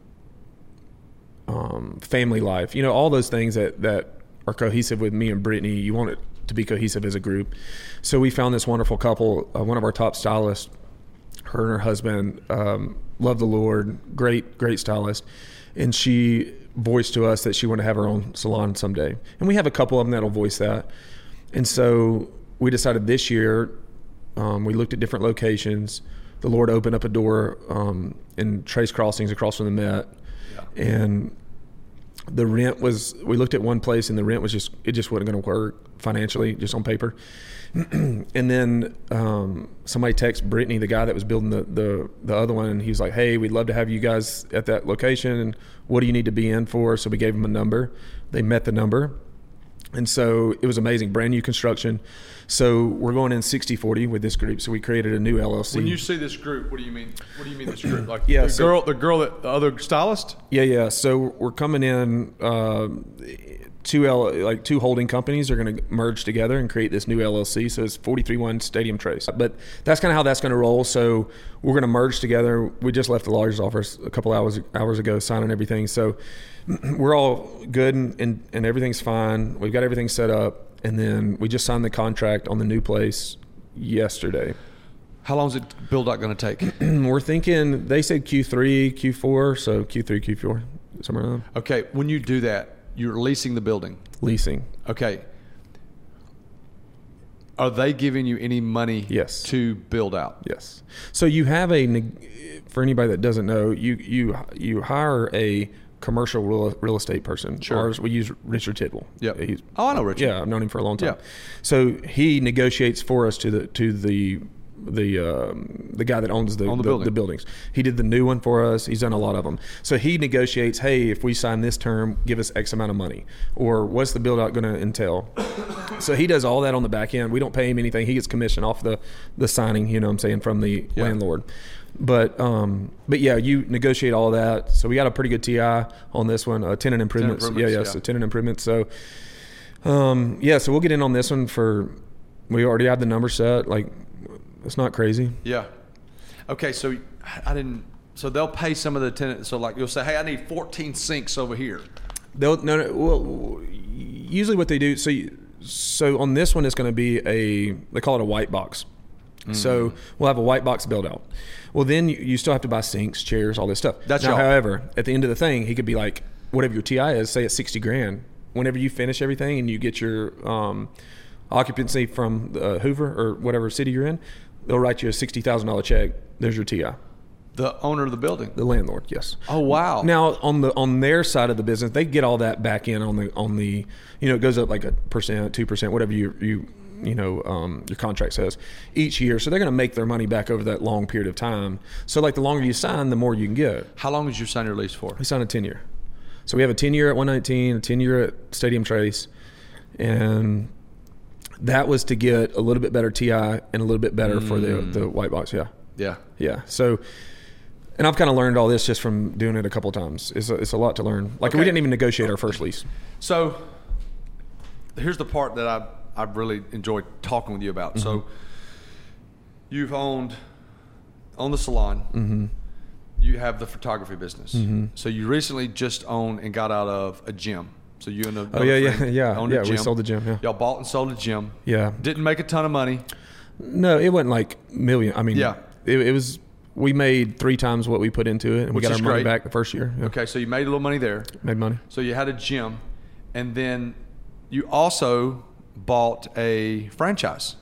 um, family life. You know, all those things that that are cohesive with me and Brittany. You want it to be cohesive as a group. So we found this wonderful couple. Uh, one of our top stylists, her and her husband, um, love the Lord. Great, great stylist, and she voiced to us that she wanted to have her own salon someday. And we have a couple of them that'll voice that. And so we decided this year, um, we looked at different locations. The Lord opened up a door um, in Trace Crossings across from the Met, and the rent was. We looked at one place, and the rent was just it just wasn't going to work financially, just on paper. and then um, somebody texted Brittany, the guy that was building the, the the other one, and he was like, "Hey, we'd love to have you guys at that location. And what do you need to be in for?" So we gave him a number. They met the number. And so it was amazing, brand new construction. So we're going in 60-40 with this group. So we created a new LLC. When you see this group, what do you mean? What do you mean this group? Like Yeah, the so- girl, the girl that the other stylist. yeah, yeah. So we're coming in. Um, two L, like two holding companies are going to merge together and create this new LLC. So it's 431 Stadium Trace. But that's kind of how that's going to roll. So we're going to merge together. We just left the lawyer's office a couple hours hours ago, signing everything. So we're all good and, and, and everything's fine. We've got everything set up, and then we just signed the contract on the new place yesterday. How long is it build out going to take? we're thinking they said Q3, Q4, so Q3, Q4, somewhere around okay, when you do that, you're leasing the building. leasing. Okay. Are they giving you any money Yes. to build out? Yes. So you have a for anybody that doesn't know, you you you hire a commercial real, real estate person. Sure. Ours, we use Richard Tidwell. Yep. He's, Oh, I know Richard. yeah, I've known him for a long time. Yeah. So he negotiates for us to the to the the um, the guy that owns the On the building. buildings. He did the new one for us. He's done a lot of them. So he negotiates. Hey, if we sign this term, give us X amount of money, or what's the build out going to entail? so he does all that on the back end. We don't pay him anything. He gets commission off the the signing. You know, what I'm saying from the Yeah. landlord. But um, but yeah, you negotiate all that. So we got a pretty good TI on this one. Uh, tenant improvements. improvements, yeah, yeah, yeah. So tenant improvements. So um, yeah, so we'll get in on this one for. We already have the number set. Like, it's not crazy. Yeah. Okay, so I didn't. So they'll pay some of the tenants. So like you'll say, hey, I need 14 sinks over here. They'll no, no well, usually what they do. So you, so on this one, it's going to be a they call it a white box. So Mm. we'll have a white box build out. Well, then you, you still have to buy sinks, chairs, all this stuff. That's now, y'all. however, at the end of the thing, he could be like, whatever your TI is, say it's sixty grand. Whenever you finish everything and you get your um, occupancy from uh, Hoover or whatever city you're in, they'll write you a sixty thousand dollar check. There's your TI. The owner of the building. The landlord, yes. Oh wow. Now on the on their side of the business, they get all that back in on the on the you know it goes up like a percent, two percent, whatever you you you know um, your contract says each year. So they're going to make their money back over that long period of time. So like the longer you sign, the more you can get. how long did you sign your lease for? We signed a ten year. So we have a ten year at one nineteen, a ten year at Stadium Trace, and that was to get a little bit better TI and a little bit better for the the white box. Yeah. Yeah. Yeah. So, and I've kind of learned all this just from doing it a couple times. It's a, it's a lot to learn. Like we didn't even negotiate our first lease. So here's the part that I I really enjoyed talking with you about. So you've owned own the salon. Mm-hmm. You have the photography business. Mm-hmm. So you recently just owned and got out of a gym. So you and a Oh yeah, yeah, yeah, yeah. We sold the gym. Yeah. Y'all bought and sold the gym. Yeah. Didn't make a ton of money. No, it wasn't like million. I mean, Yeah. it, it was. We made three times what we put into it, and Which we got our money great. back the first year. Yeah. Okay, so you made a little money there. Made money. So you had a gym, and then you also bought a franchise.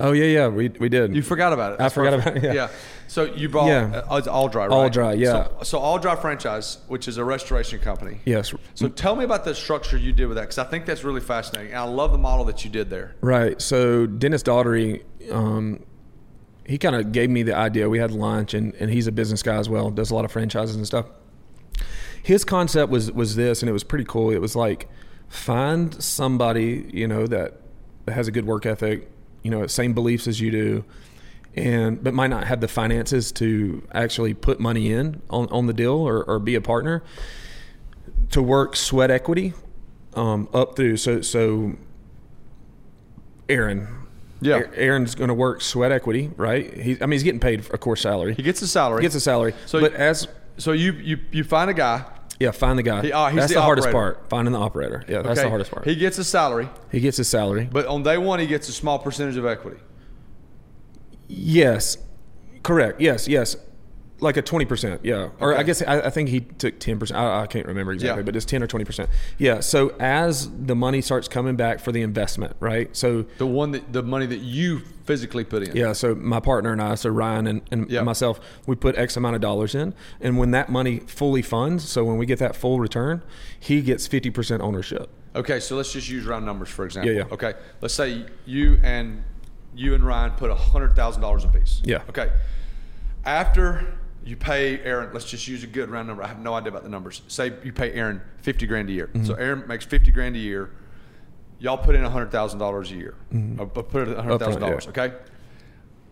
Oh yeah, yeah, we we did. You forgot about it. I forgot perfect. about it, yeah. yeah. So you bought Yeah. uh, it's all dry, right? All Dry, yeah. So, so all dry franchise, which is a restoration company. yes, So tell me about the structure you did with that, because I think that's really fascinating. And I love the model that you did there. Right. So Dennis Daughtery, um, he kind of gave me the idea. We had lunch, and, and he's a business guy as well. Does a lot of franchises and stuff. His concept was was this, and it was pretty cool. It was like find somebody you know that has a good work ethic, you know, same beliefs as you do, and but might not have the finances to actually put money in on, on the deal or, or be a partner. To work sweat equity um, up through so so Aaron. Yeah. Aaron's going to work sweat equity, right? He, I mean, he's getting paid, a course, salary. He gets a salary. He gets a salary. So- but as so you you you find a guy. Yeah, find the guy. He- uh, he's that's the the, hardest part. Finding the operator. Yeah, that's okay, the hardest part. He gets a salary, He gets his salary. but on day one he gets a small percentage of equity. Yes, correct. Yes, yes. Like a twenty percent, yeah. Or Okay. I guess I, I think he took ten percent. I, I can't remember exactly, Yeah. but it's ten or twenty percent. Yeah. So as the money starts coming back for the investment, right? So The one that the money that you physically put in. Yeah, so my partner and I, so Ryan and, and Yeah. myself, we put X amount of dollars in, and when that money fully funds, so when we get that full return, he gets fifty percent ownership. Okay, so let's just use round numbers for example. Yeah, yeah. Okay, let's say you and you and Ryan put a hundred thousand dollars apiece. Yeah. Okay. After you pay Aaron, let's just use a good round number. I have no idea about the numbers. Say you pay Aaron fifty grand a year. So Mm-hmm. Aaron makes fifty grand a year. Y'all put in hundred thousand dollars a year. Or put in hundred thousand dollars. Mm-hmm. yeah. Okay.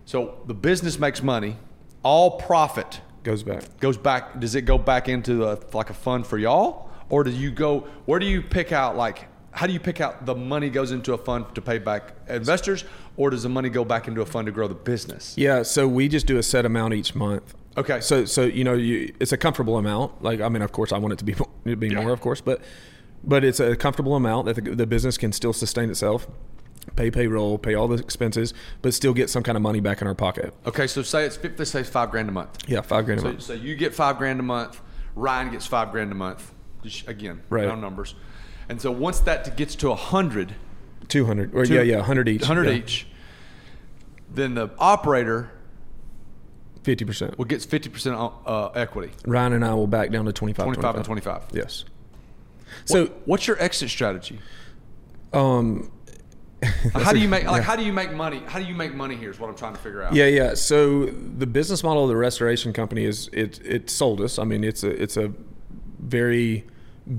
So the business makes money. All profit Goes back. goes back does it go back into a, like a fund for y'all or do you go where do you pick out like how do you pick out the money goes into a fund to pay back investors or does the money go back into a fund to grow the business Yeah, so we just do a set amount each month. Okay. So so you know you, it's a comfortable amount. Like I mean, of course, I want it to be to be Yeah. more, of course, but but it's a comfortable amount that the, the business can still sustain itself, pay payroll, pay all the expenses, but still get some kind of money back in our pocket. okay so say it's let's say it's five grand a month Yeah, five grand a so, month. so you get five grand a month ryan gets five grand a month Just, again Right. round numbers and so once that gets to a hundred Two hundred, or yeah, yeah, hundred each. 100 each then the operator fifty percent. will gets 50% uh, equity Ryan and I will back down to 25, 25 and 25 Yes. So, what's your exit strategy um, how do you make like how do you make money how do you make money here is what i'm trying to figure out yeah, yeah. So the business model of the restoration company is it it sold us. I mean, it's a it's a very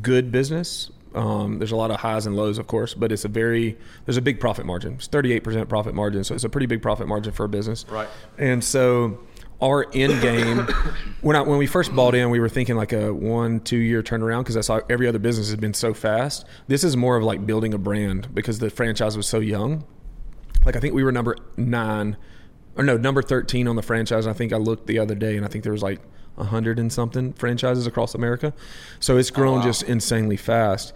good business. Um, there's a lot of highs and lows, of course, but it's a very there's a big profit margin. It's 38% profit margin, so it's a pretty big profit margin for a business. Right. And so our end game when I, when we first bought in, we were thinking like a one two year turnaround because that's how every other business has been so fast. This is more of like building a brand because the franchise was so young. Like I think we were number nine, or no, number thirteen on the franchise. I think I looked the other day, and I think there was like a hundred and something franchises across America. So it's oh, grown wow. just insanely fast.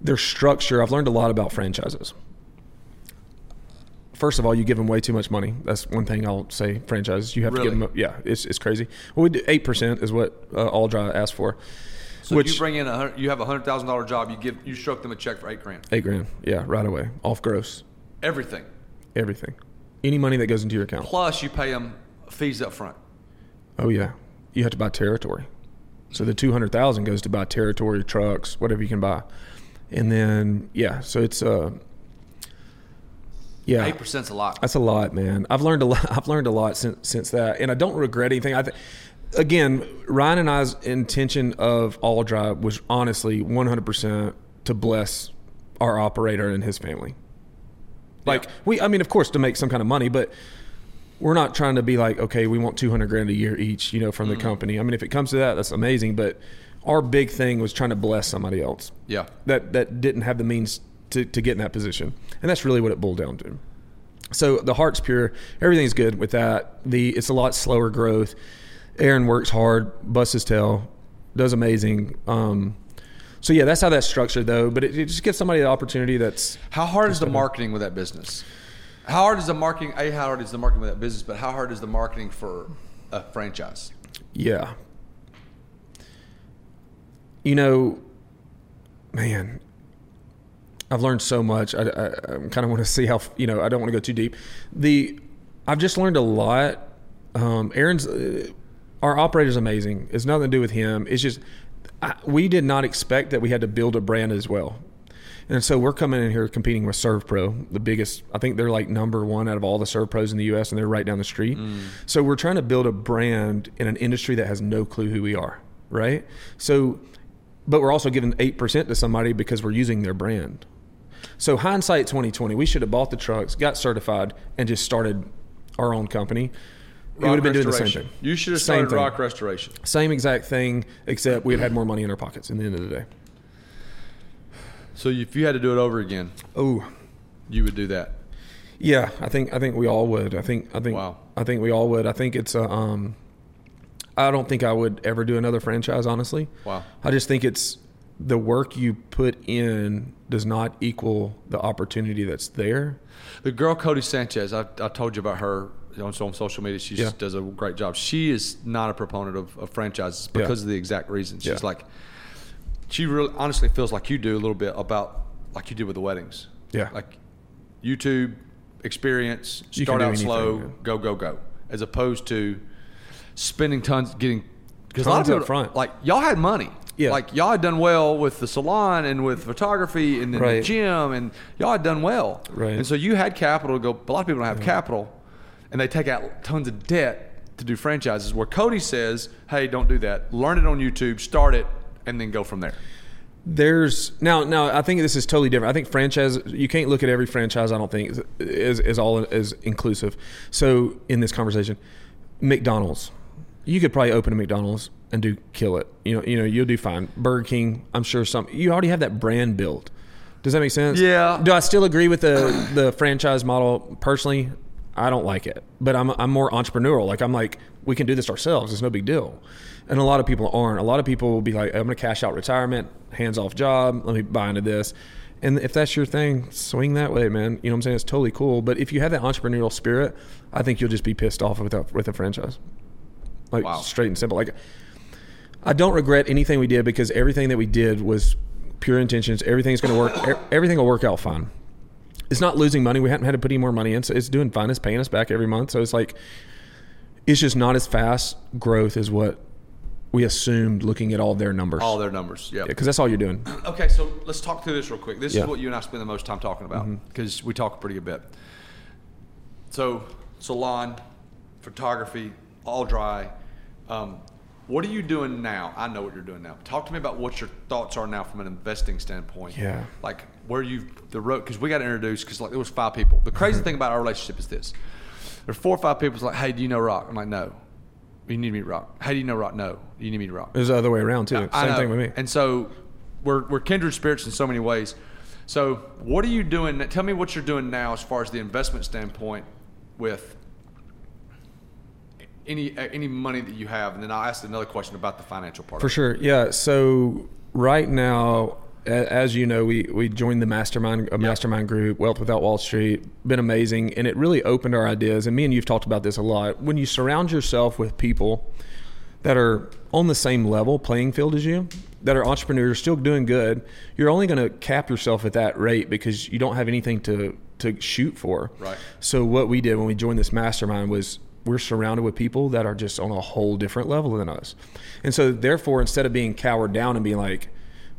Their structure, I've learned a lot about franchises. First of all, you give them way too much money. That's one thing I'll say. Franchises, you have to give them. Yeah, it's, it's crazy. Well, we do eight percent is what uh, All Dry asked for. so which you bring in a you have a hundred thousand dollar job you give you stroke them a check for eight grand eight grand. Yeah, right away, off gross, everything everything, any money that goes into your account. plus you pay them fees up front Oh yeah, you have to buy territory. So the two hundred thousand goes to buy territory, trucks, whatever you can buy, and then yeah, so it's uh, yeah, eight percent's a lot that's a lot, man. I've learned a lot. I've learned a lot since since that, and I don't regret anything. I th- again, Ryan and I's intention of All Dry was honestly one hundred percent to bless our operator and his family. Like Yeah. we, I mean, of course, to make some kind of money, but we're not trying to be like, okay, we want two hundred grand a year each, you know, from the mm-hmm. company. I mean, if it comes to that, that's amazing. But our big thing was trying to bless somebody else yeah that that didn't have the means to, to get in that position, and that's really what it boiled down to. So the heart's pure, everything's good with that. The it's a lot slower growth. Aaron works hard, busts his tail, does amazing. Um, so yeah, that's how that's structured though. But it, it just gives somebody the opportunity that's how hard is the marketing with that business how hard is the marketing a how hard is the marketing with that business but how hard is the marketing for a franchise Yeah. You know, man, I've learned so much. I, I, I kind of want to see how you know. I don't want to go too deep. The I've just learned a lot. Um, Aaron's uh, our operator's amazing. It's nothing to do with him. It's just I, we did not expect that we had to build a brand as well. And so we're coming in here competing with SERVPRO, the biggest. I think they're like number one out of all the SERVPROs in the U.S. and they're right down the street. Mm. So we're trying to build a brand in an industry that has no clue who we are, right? So, but we're also giving eight percent to somebody because we're using their brand. So hindsight 2020, we should have bought the trucks, got certified, and just started our own company. Rock it would have been doing the same thing. You should have started thing. Rock Restoration. Same exact thing, except we had more money in our pockets in the end of the day. So if you had to do it over again, oh, you would do that. Yeah, I think I think we all would. I think I think wow. I think we all would. I think it's a. Um, I don't think I would ever do another franchise. Honestly, wow. I just think it's the work you put in does not equal the opportunity that's there. The girl Codie Sanchez, I, I told you about her on, on social media. She yeah. does a great job. She is not a proponent of, of franchises because yeah. of the exact reason. She's yeah. like she really honestly feels like you do a little bit about like you did with the weddings. Yeah. Like YouTube experience, start out slow, anything, go go go, as opposed to spending tons, getting because a lot of people front. like y'all had money. Yeah. Like y'all had done well with the salon and with photography and then right. the gym and y'all had done well. Right. And so you had capital to go. A lot of people don't have yeah. capital, and they take out tons of debt to do franchises. Where Codie says, "Hey, don't do that. Learn it on YouTube. Start it and then go from there. There's now now I think this is totally different. I think franchise you can't look at every franchise. I don't think is is all is inclusive. So in this conversation, McDonald's, you could probably open a McDonald's and do kill it. You know you know you'll do fine. Burger King, I'm sure some you already have that brand built. Does that make sense? Yeah. Do I still agree with the the franchise model personally? I don't like it, but I'm I'm more entrepreneurial. Like I'm like we can do this ourselves. It's no big deal and a lot of people aren't. A lot of people will be like, I'm going to cash out retirement, hands off job, let me buy into this. And if that's your thing, swing that way, man. You know what I'm saying? It's totally cool. But if you have that entrepreneurial spirit, I think you'll just be pissed off with a, with a franchise. Like wow. straight and simple. Like I don't regret anything we did because everything that we did was pure intentions. Everything's going to work. everything will work out fine. It's not losing money. We haven't had to put any more money in, so it's doing fine. It's paying us back every month. So it's like it's just not as fast growth as what we assumed looking at all their numbers. All their numbers, yeah. Because that's all you're doing. Okay, so let's talk through this real quick. This yeah. is what you and I spend the most time talking about because mm-hmm. we talk pretty good bit. So, salon, photography, all dry. Um, what are you doing now? I know what you're doing now. Talk to me about what your thoughts are now from an investing standpoint. Yeah. Like where you the road because we got introduced because like there was five people. The crazy mm-hmm. thing about our relationship is this: there's four or five people. like, hey, do you know Rock? I'm like, no you need to meet Rock. How do you know Rock? No, you need me to Rock. It was the other way around too. I, Same I thing with me. And so we're we're kindred spirits in so many ways. So what are you doing? Tell me what you're doing now as far as the investment standpoint with any uh, any money that you have, and then I'll ask another question about the financial part. For sure, yeah. So right now, as you know, we we joined the mastermind a mastermind group, Wealth Without Wall Street. Been amazing, and it really opened our ideas. And me and you've talked about this a lot. When you surround yourself with people that are on the same level playing field as you, that are entrepreneurs, still doing good, you're only going to cap yourself at that rate because you don't have anything to to shoot for. Right. So what we did when we joined this mastermind was we're surrounded with people that are just on a whole different level than us. And so therefore instead of being cowered down and being like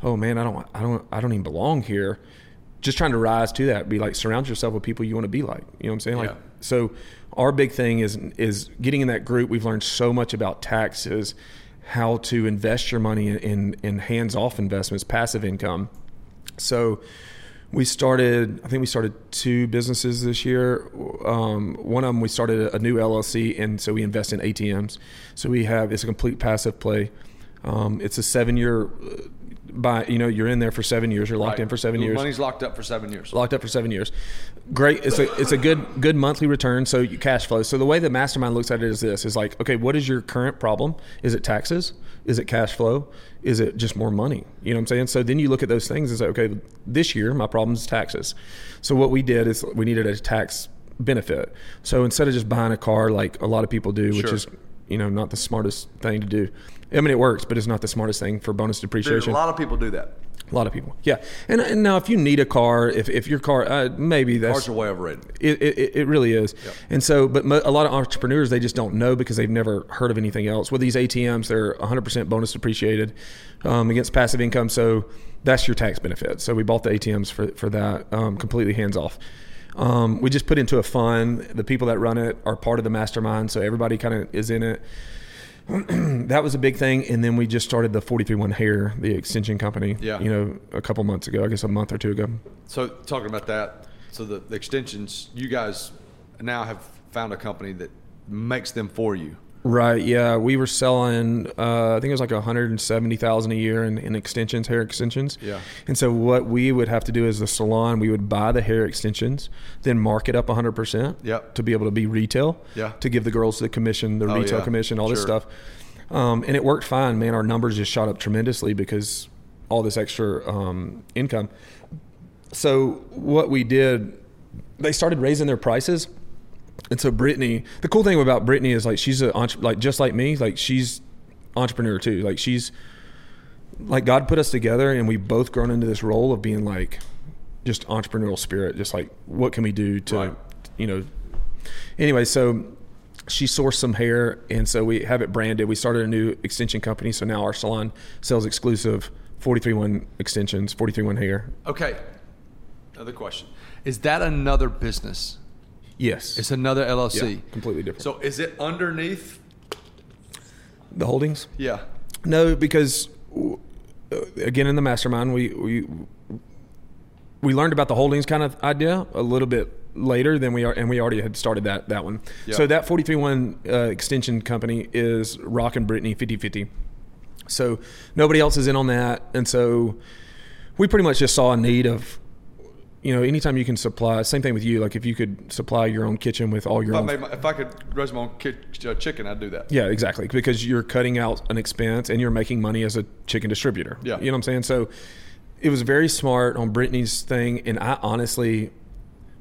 oh man, I don't, I don't, I don't even belong here. Just trying to rise to that, be like surround yourself with people you want to be like. You know what I'm saying? Like, so our big thing is is getting in that group. We've learned so much about taxes, how to invest your money in in, in hands off investments, passive income. So we started i think we started two businesses this year. Um, one of them we started a new llc and so we invest in atms so we have it's a complete passive play. Um, it's a seven year by you know you're in there for seven years. You're locked right. in for seven years. Money's locked up for seven years. Locked up for seven years. Great. It's a it's a good good monthly return. So you cash flow. So the way the mastermind looks at it is this: is like, okay, what is your current problem? Is it taxes? Is it cash flow? Is it just more money? You know what I'm saying? So then you look at those things and say, okay, this year my problem is taxes. So what we did is we needed a tax benefit. So instead of just buying a car like a lot of people do, which sure. is you know not the smartest thing to do. I mean, it works, but it's not the smartest thing for bonus depreciation. a lot of people do that. A lot of people, yeah. And, and now, if you need a car, if, if your car, uh, maybe that's Cars are way overrated. it, it, it really is. And so, but mo- a lot of entrepreneurs, they just don't know because they've never heard of anything else. With these ATMs, they're 100% bonus depreciated um, against passive income. So that's your tax benefit. So we bought the ATMs for, for that um, completely hands off. Um, we just put into a fund. The people that run it are part of the mastermind. So everybody kind of is in it. that was a big thing. And then we just started the 431 Hair, the extension company, Yeah. you know, a couple months ago, I guess a month or two ago. So talking about that, so the, the extensions, you guys now have found a company that makes them for you. Right. Yeah, we were selling. Uh, I think it was like one hundred and seventy thousand a year in, in extensions, hair extensions. Yeah. And so what we would have to do as the salon, we would buy the hair extensions, then mark it up one hundred percent. Yep. To be able to be retail. Yeah. To give the girls the commission, the Oh, retail yeah. commission, all this stuff. Um, and it worked fine, man. Our numbers just shot up tremendously because all this extra um, income. So what we did, they started raising their prices. And so Brittany, the cool thing about Brittany is like she's a like just like me, like she's entrepreneur too. Like she's like God put us together, and we've both grown into this role of being like just entrepreneurial spirit. Just like what can we do to, Right. you know. Anyway, so she sourced some hair, and so we have it branded. We started a new extension company, so now our salon sells exclusive 431 extensions, 431 hair. Okay. Another question. Is that another business? Yes, It's another LLC. Yeah, completely different. So is it underneath? the holdings. Yeah. No, because uh, again in the mastermind we we we learned about the holdings kind of idea a little bit later than we are, and we already had started that that one. Yeah. So that 431 uh, extension company is Rock and Brittany 50-50. So nobody else is in on that, and so we pretty much just saw a need of. You know, anytime you can supply, same thing with you. Like if you could supply your own kitchen with all your If I, own made my, if I could raise my own ki- uh, chicken, I'd do that. yeah, exactly. Because you're cutting out an expense and you're making money as a chicken distributor. Yeah. You know what I'm saying? So it was very smart on Brittany's thing. And I honestly,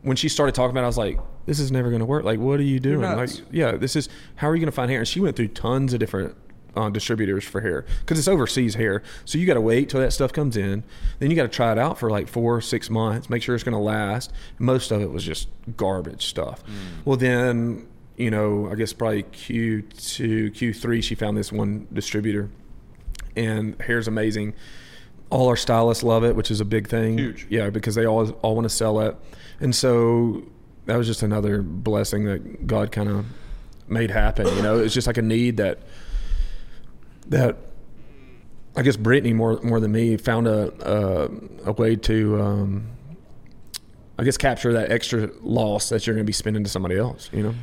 when she started talking about it, I was like, this is never going to work. Like, what are you doing? Like, yeah, this is, how are you going to find hair? And she went through tons of different uh, distributors for hair because it's overseas hair. So you got to wait till that stuff comes in. Then you got to try it out for like four, six months, make sure it's going to last. Most of it was just garbage stuff. Well, then, you know, I guess probably Q2, Q3, she found this one distributor and hair's amazing. All our stylists love it, which is a big thing. Huge. Yeah, because they all all want to sell it. And so that was just another blessing that God kind of made happen. You know, it's just like a need that that I guess Brittany more more than me found a a, a way to um, I guess capture that extra loss that you're going to be spending to somebody else. You know.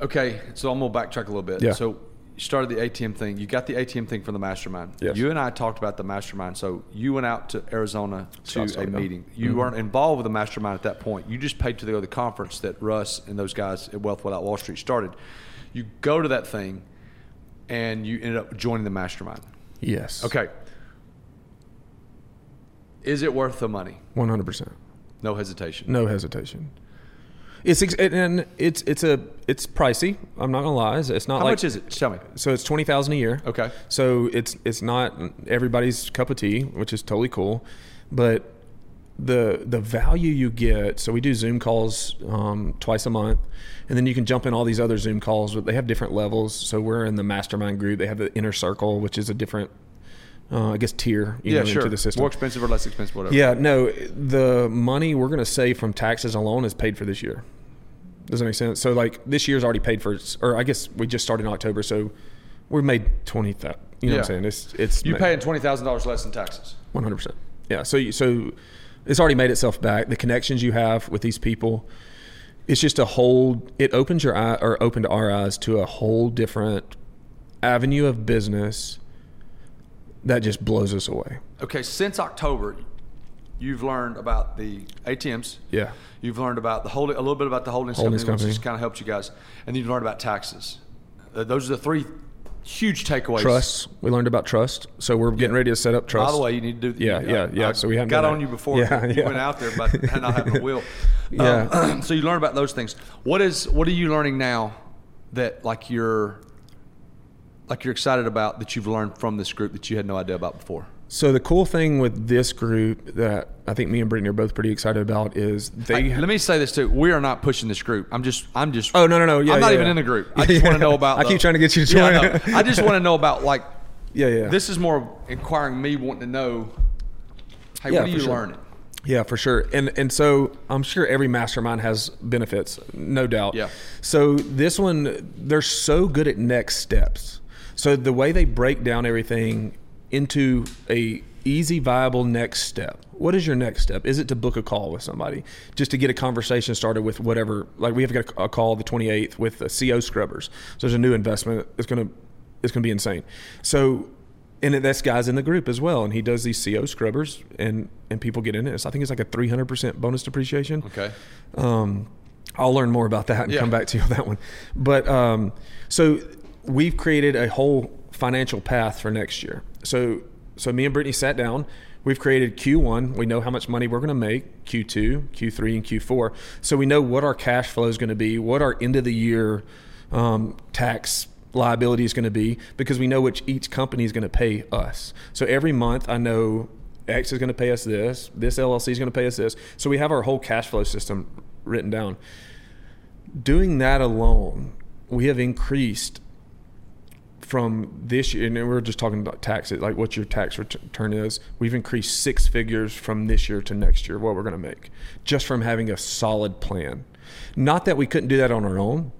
Okay, so I'm gonna backtrack a little bit. Yeah. So you started the ATM thing. You got the ATM thing from the mastermind. Yes. You and I talked about the mastermind. So you went out to Arizona to a meeting. You weren't involved with the mastermind at that point. You just paid to go to the conference that Russ and those guys at Wealth Without Wall Street started. You go to that thing, and you ended up joining the mastermind. Yes. Okay. Is it worth the money? One hundred percent. No hesitation. No hesitation. It's ex- and it's it's a it's pricey. I'm not gonna lie. It's, it's not How like much is it? Tell me. so it's twenty thousand a year. Okay. So it's it's not everybody's cup of tea, which is totally cool, but the the value you get. So we do Zoom calls um, twice a month, and then you can jump in all these other Zoom calls. But they have different levels. So we're in the mastermind group. They have the inner circle, which is a different, uh, I guess, tier you Yeah, know, sure. into the system. More expensive or less expensive, whatever. Yeah, no, the money we're going to save from taxes alone is paid for this year. Does that make sense? So, like, this year's already paid for, or I guess we just started in October, so we made 20, thou- you know what I'm saying? It's, it's You paying twenty thousand dollars less in taxes. 100%. Yeah, so, you- so it's already made itself back. The connections you have with these people, it's just a whole, it opens your eye, or opened our eyes to a whole different avenue of business that just blows us away. Okay, since October, you've learned about the ATMs. Yeah. You've learned about the holding, a little bit about the holdings, Holdings company, which company. just kind of helped you guys, and you've learned about taxes. Uh, those are the three huge takeaways. Trust. We learned about trust. So we're getting ready to set up trust. By the way, you need to do. Yeah, you- yeah, I- yeah. I So we haven't got on that. you before Yeah, you yeah. went out there, but not having a wheel. Yeah. Um, so you learn about those things. What is? What are you learning now? That like you're like you're excited about that you've learned from this group that you had no idea about before? So the cool thing with this group that I think me and Brittany are both pretty excited about is they. I- let me say this too: we are not pushing this group. I'm just, I'm just. Oh, no, no, no. Yeah, I'm not yeah, even yeah. in the group. I just want to know about. I the- keep trying to get you to Yeah, I join. I just want to know about like. Yeah, yeah. This is more inquiring me wanting to know. Hey, Yeah, what are you sure. learning? Yeah, for sure. And and so I'm sure every mastermind has benefits, no doubt. Yeah. So this one, they're so good at next steps. So the way they break down everything into a easy, viable next step. What is your next step? Is it to book a call with somebody just to get a conversation started with whatever? Like we have got a call the 28th with the CO Scrubbers. So there's a new investment. It's gonna it's gonna be insane. So and that's guys in the group as well. And he does these CO scrubbers, and and people get in it. So I think it's like a 300 percent bonus depreciation. Okay. Um, I'll learn more about that and Yeah. come back to you on that one. But um, so we've created a whole financial path for next year. So so me and Brittany sat down. We've created Q1. We know how much money we're going to make. Q2, Q3, and Q4. So we know what our cash flow is going to be, what our end of the year um, tax liability is going to be, because we know which each company is going to pay us. So every month, I know X is going to pay us this. This LLC is going to pay us this. So we have our whole cash flow system written down. Doing that alone, we have increased from this year, and we're just talking about taxes, like what your tax return is. We've increased six figures from this year to next year, what we're going to make, just from having a solid plan. Not that we couldn't do that on our own.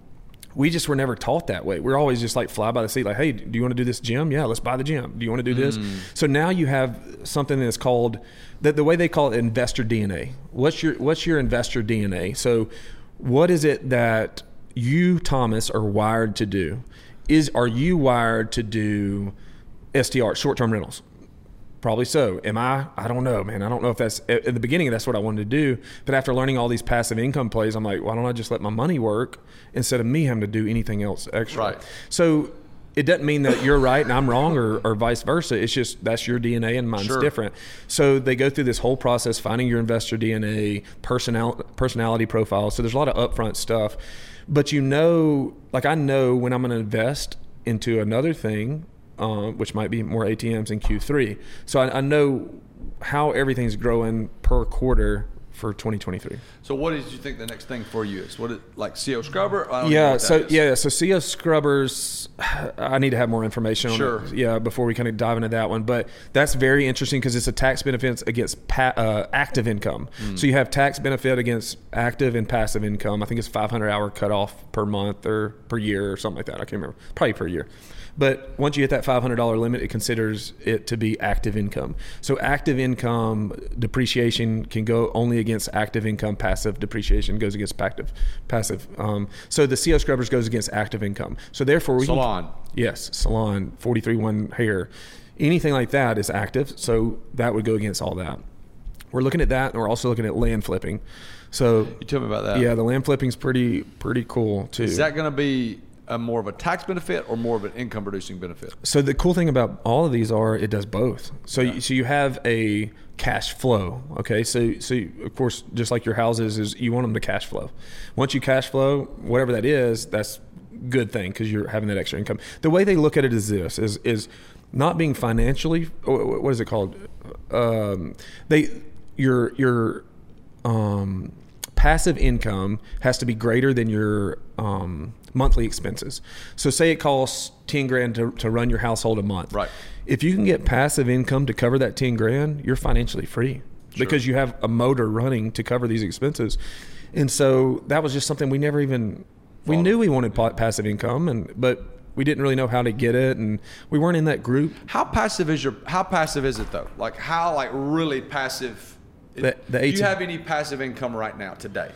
We just were never taught that way. We're always just like fly by the seat, like, hey, do you want to do this gym? Yeah, let's buy the gym. Do you want to do this? Mm. So now you have something that's called the, the way they call it investor DNA. What's your what's your investor DNA? So what is it that you, Thomas, are wired to do? Is are you wired to do STR, short term rentals? Probably so. Am I? I don't know, man. I don't know if that's at at the beginning. That's what I wanted to do, but after learning all these passive income plays, I'm like, why don't I just let my money work instead of me having to do anything else extra? Right. So it doesn't mean that you're right and I'm wrong, or, or vice versa. It's just that's your DNA and mine's Sure. different. So they go through this whole process, finding your investor DNA, personal personality profile. So there's a lot of upfront stuff, but you know, like I know when I'm going to invest into another thing, um, which might be more ATMs in Q3. So I, I know how everything's growing per quarter for 2023. So, what did you think the next thing for you is? What is like CO scrubber? I don't know Yeah, so yeah, so CO scrubbers. I need to have more information on Sure. it. Yeah, before we kind of dive into that one, but that's very interesting because it's a tax benefit against pa- uh, active income. Hmm. So you have tax benefit against active and passive income. I think it's 500 hour cutoff per month or per year or something like that. I can't remember. Probably per year. But once you hit that $500 limit, it considers it to be active income. So active income depreciation can go only against active income. Passive depreciation goes against passive. Passive. Um, so the CO scrubbers goes against active income. So therefore, we can- Salon. yes, salon, 43 one hair, anything like that is active. So that would go against all that. We're looking at that, and we're also looking at land flipping. So You tell me about that. yeah, the land flipping's pretty pretty cool too. Is that going to be a more of a tax benefit or more of an income producing benefit? So the cool thing about all of these are it does both. So you, so you have a cash flow. Okay, so so you- of course just like your houses is you want them to cash flow. Once you cash flow, whatever that is, that's good thing because you're having that extra income. The way they look at it is this: is is not being financially. What is it called? Um, they your your um, passive income has to be greater than your um, monthly expenses. So, say it costs ten grand to, to run your household a month. Right. If you can get passive income to cover that ten grand, you're financially free because you have a motor running to cover these expenses. And so that was just something we never even we knew we wanted pa- passive income, and but we didn't really know how to get it, and we weren't in that group. How passive is your? How passive is it though? Like how like really passive? The- the do you have any passive income right now today?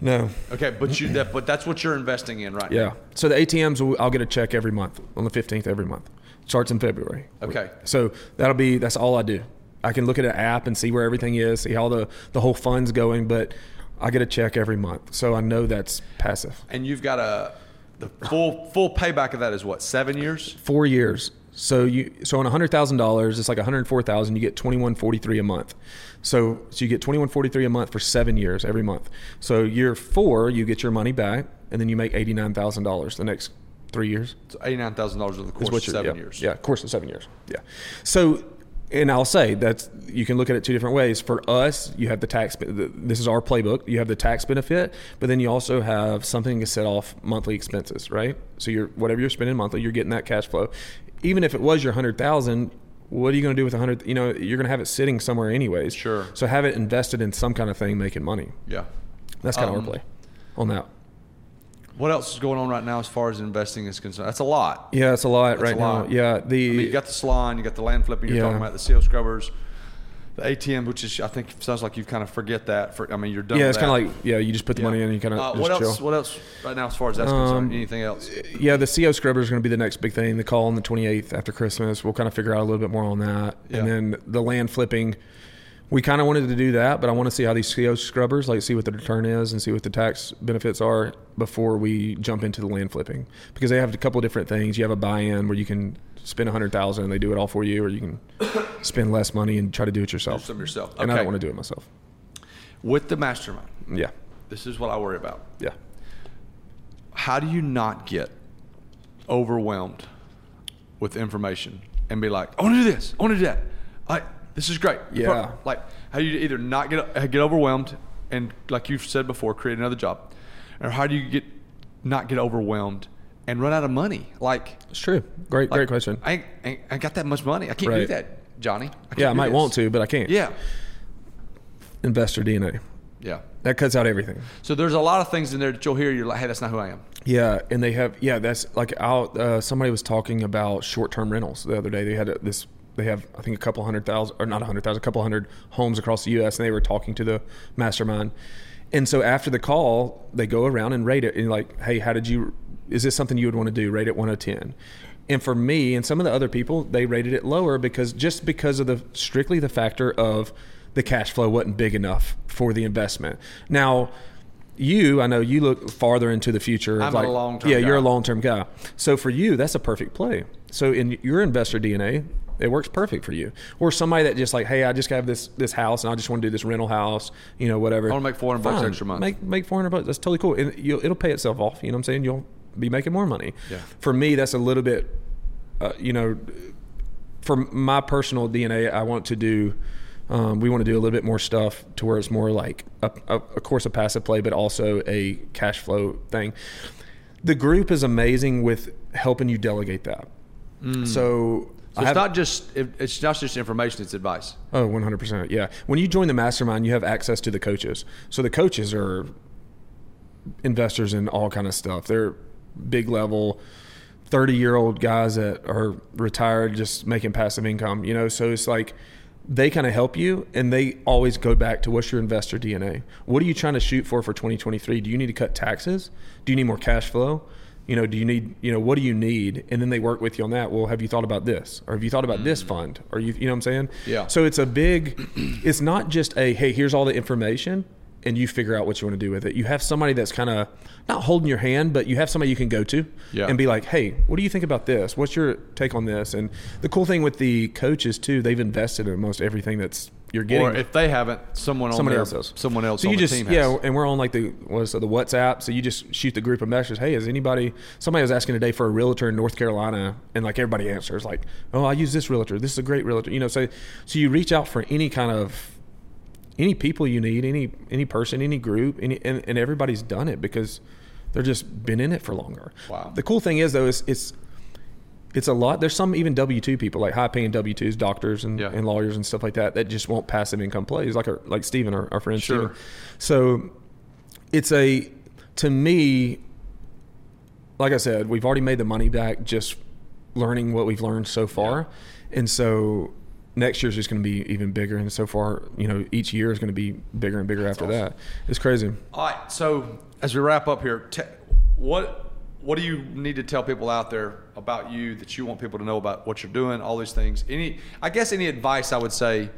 No. Okay, but you that but that's what you're investing in right Yeah. now. So the ATMs, will- I'll get a check every month on the 15th every month. Starts in February. Okay. So that'll be, that's all I do. I can look at an app and see where everything is, see how the, the whole fund's going, but I get a check every month. So I know that's passive. And you've got a the full full payback of that is what seven years? Four years. So you so on hundred thousand dollars, it's like one hundred four thousand. You get twenty one forty three a month. So so you get twenty one forty three a month for seven years every month. So year four, you get your money back, and then you make eighty nine thousand dollars the next three years. So eighty nine thousand dollars over the course of seven yeah, years. Yeah, course of seven years. Yeah. So, and I'll say that's you can look at it two different ways. For us, you have the tax. This is our playbook. You have the tax benefit, but then you also have something to set off monthly expenses, right? So you're whatever you're spending monthly, you're getting that cash flow. Even if it was your hundred thousand. What are you going to do with a hundred? You know, you're going to have it sitting somewhere anyways. Sure. So have it invested in some kind of thing, making money. Yeah. That's kind of Um, our play on that. What else is going on right now as far as investing is concerned? That's a lot. Yeah, it's a lot That's right a now. lot. Yeah, the I mean, you got the salon, you got the land flipping. You're Yeah. talking about the CO scrubbers, the ATM, which is I think sounds like you kind of forget that. For I mean, you're done. yeah, it's kind of like yeah, you just put the Yeah. money in and you kind of Uh, what chill. else? What else right now as far as that's Um, concerned? Anything else? Yeah, the CO scrubber is going to be the next big thing. The call on the 28th after Christmas. We'll kind of figure out a little bit more on that. Yeah. And then the land flipping, we kind of wanted to do that, but I want to see how these CO scrubbers, like see what the return is and see what the tax benefits are before we jump into the land flipping. Because they have a couple different things. You have a buy-in where you can spend a 100000 and they do it all for you, or you can spend less money and try to do it yourself. Do some yourself. And I don't want to do it myself. With the mastermind, Yeah. this is what I worry about. Yeah. How do you not get overwhelmed with information and be like, I want to do this, I want to do that. I, this is great. Yeah. Like, how do you either not get uh, get overwhelmed and, like you've said before, create another job, or how do you get not get overwhelmed and run out of money? Like, It's true. Great, like, great question. I ain't, I got that much money. I can't do that, Johnny. I Yeah, I might this. want to, but I can't. Yeah, Investor DNA. yeah. That cuts out everything. So there's a lot of things in there that you'll hear. You're like, hey, that's not who I am. Yeah, and they have yeah. That's like out. Uh, somebody was talking about short-term rentals the other day. They had a, this. They have I think a couple hundred thousand or not a hundred thousand, a couple hundred homes across the U.S. and they were talking to the mastermind. And so after the call, they go around and rate it and like, hey, how did you? Is this something you would want to do? Rate it one out of ten. And for me and some of the other people, they rated it lower because just because of the strictly the factor of the cash flow wasn't big enough for the investment. Now, you, I know you look farther into the future. I'm a long-term Yeah, you're a long term guy. So for you, that's a perfect play. So in your investor DNA, it works perfect for you. Or somebody that just like, hey, I just have this this house and I just want to do this rental house, you know, whatever. I wanna make 400 bucks extra month. Make make 400 bucks. That's totally cool. And you'll, it'll pay itself off. You know what I'm saying? You'll be making more money. Yeah. For me, that's a little bit, uh, you know, for my personal DNA, I want to do. Um, we want to do a little bit more stuff to where it's more like a, a, of course a passive play, but also a cash flow thing. The group is amazing with helping you delegate that. So, So I it's have- not just it's not just information; it's advice. Oh, 100%. Yeah. When you join the mastermind, you have access to the coaches. So the coaches are investors in all kind of stuff. They're big level 30-year-old guys that are retired just making passive income, you know. So it's like they kind of help you and they always go back to what's your investor DNA? What are you trying to shoot for for 2023? Do you need to cut taxes? Do you need more cash flow? You know, do you need, you know, what do you need? And then they work with you on that. Well, have you thought about this? Or have you thought about this mm. fund? Or you, you know what I'm saying? Yeah. So it's a big, it's not just a, hey, here's all the information and you figure out what you want to do with it. You have somebody that's kind of not holding your hand, but you have somebody you can go to Yeah. and be like, hey, what do you think about this? What's your take on this? And the cool thing with the coaches too, they've invested in almost everything that's you're getting. Or if they haven't, someone on Somebody their- else does. Someone else So on you the just has. yeah, and we're on like the what's the WhatsApp. So you just shoot the group of messages. Hey, is anybody? Somebody was asking today for a realtor in North Carolina, and like everybody answers like, oh, I use this realtor. This is a great realtor. You know, so so you reach out for any kind of any people you need, any any person, any group, any and, and everybody's done it because they're just been in it for longer. Wow. The cool thing is though is it's it's a lot. There's some even W two people like high paying W twos, doctors and, Yeah. and lawyers and stuff like that that just won't passive income plays like our, like Steven, our, our friend Sure. Steven. So it's a to me, like I said, we've already made the money back just learning what we've learned so far, and so next year's just going to be even bigger. And so far, you know, each year is going to be bigger and bigger after awesome. that. It's crazy. All right. So as we wrap up here, te- what what do you need to tell people out there about you that you want people to know about what you're doing, all these things? Any, I guess, any advice I would say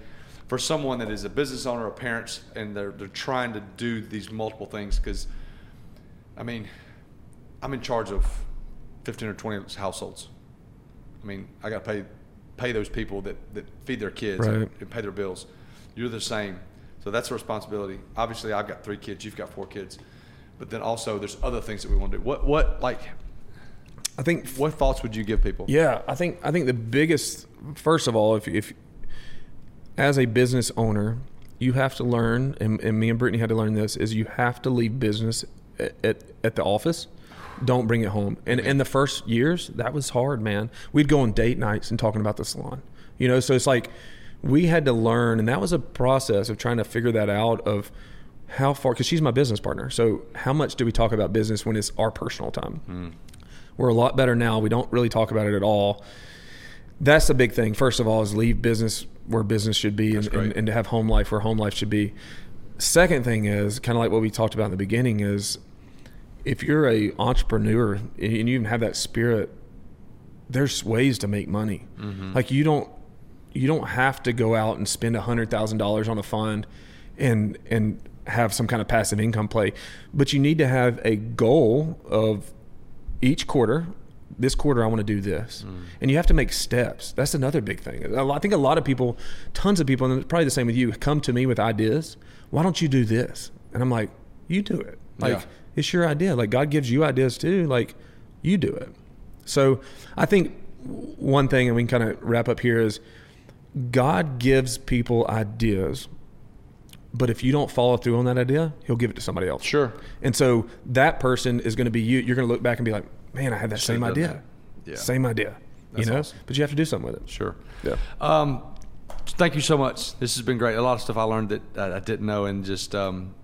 for someone that is a business owner or parents and they're they're trying to do these multiple things because, I mean, I'm in charge of 15 or 20 households. I mean, I got to pay pay those people that, that feed their kids and, Right. and pay their bills. You're the same. So that's a responsibility. Obviously, I've got three kids. You've got four kids. But then also, there's other things that we want to do. What what like? I think What thoughts would you give people? Yeah, I think I think the biggest first of all, if if as a business owner, you have to learn, and, and me and Brittany had to learn this, is you have to leave business at, at, at the office. Don't bring it home. And in the first years, that was hard, man. We'd go on date nights and talking about the salon. You know, so it's like we had to learn, and that was a process of trying to figure that out of how far because she's my business partner. So how much do we talk about business when it's our personal time? Hmm. We're a lot better now. We don't really talk about it at all. That's the big thing. First of all, is leave business where business should be, and, and, and to have home life where home life should be. Second thing is kind of like what we talked about in the beginning is if you're a entrepreneur and you even have that spirit, there's ways to make money. Mm-hmm. Like you don't you don't have to go out and spend a hundred thousand dollars on a fund and and have some kind of passive income play, but you need to have a goal of each quarter. This quarter, I want to do this, mm. and you have to make steps. That's another big thing. I think a lot of people, tons of people, and it's probably the same with you, come to me with ideas. Why don't you do this? And I'm like, you do it. Like Yeah. It's your idea. Like God gives you ideas too. Like you do it. So I think one thing, and we can kind of wrap up here, is God gives people ideas, but if you don't follow through on that idea, He'll give it to somebody else. Sure. And so that person is going to be you. You're going to look back and be like, man, I had that same idea. that. Yeah. Same idea. That's you know, awesome. but you have to do something with it. Sure. Yeah. Um, thank you so much. This has been great. A lot of stuff I learned that I didn't know, and just um,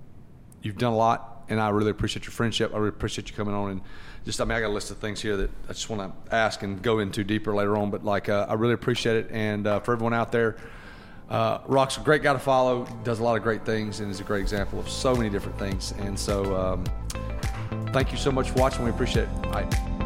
you've done a lot, and I really appreciate your friendship. I really appreciate you coming on, and just I mean I got a list of things here that I just want to ask and go into deeper later on. But like uh, I really appreciate it, and uh, for everyone out there. Uh, Rock's a great guy to follow. Does a lot of great things, and is a great example of so many different things. And so, um, thank you so much for watching. We appreciate it. Right.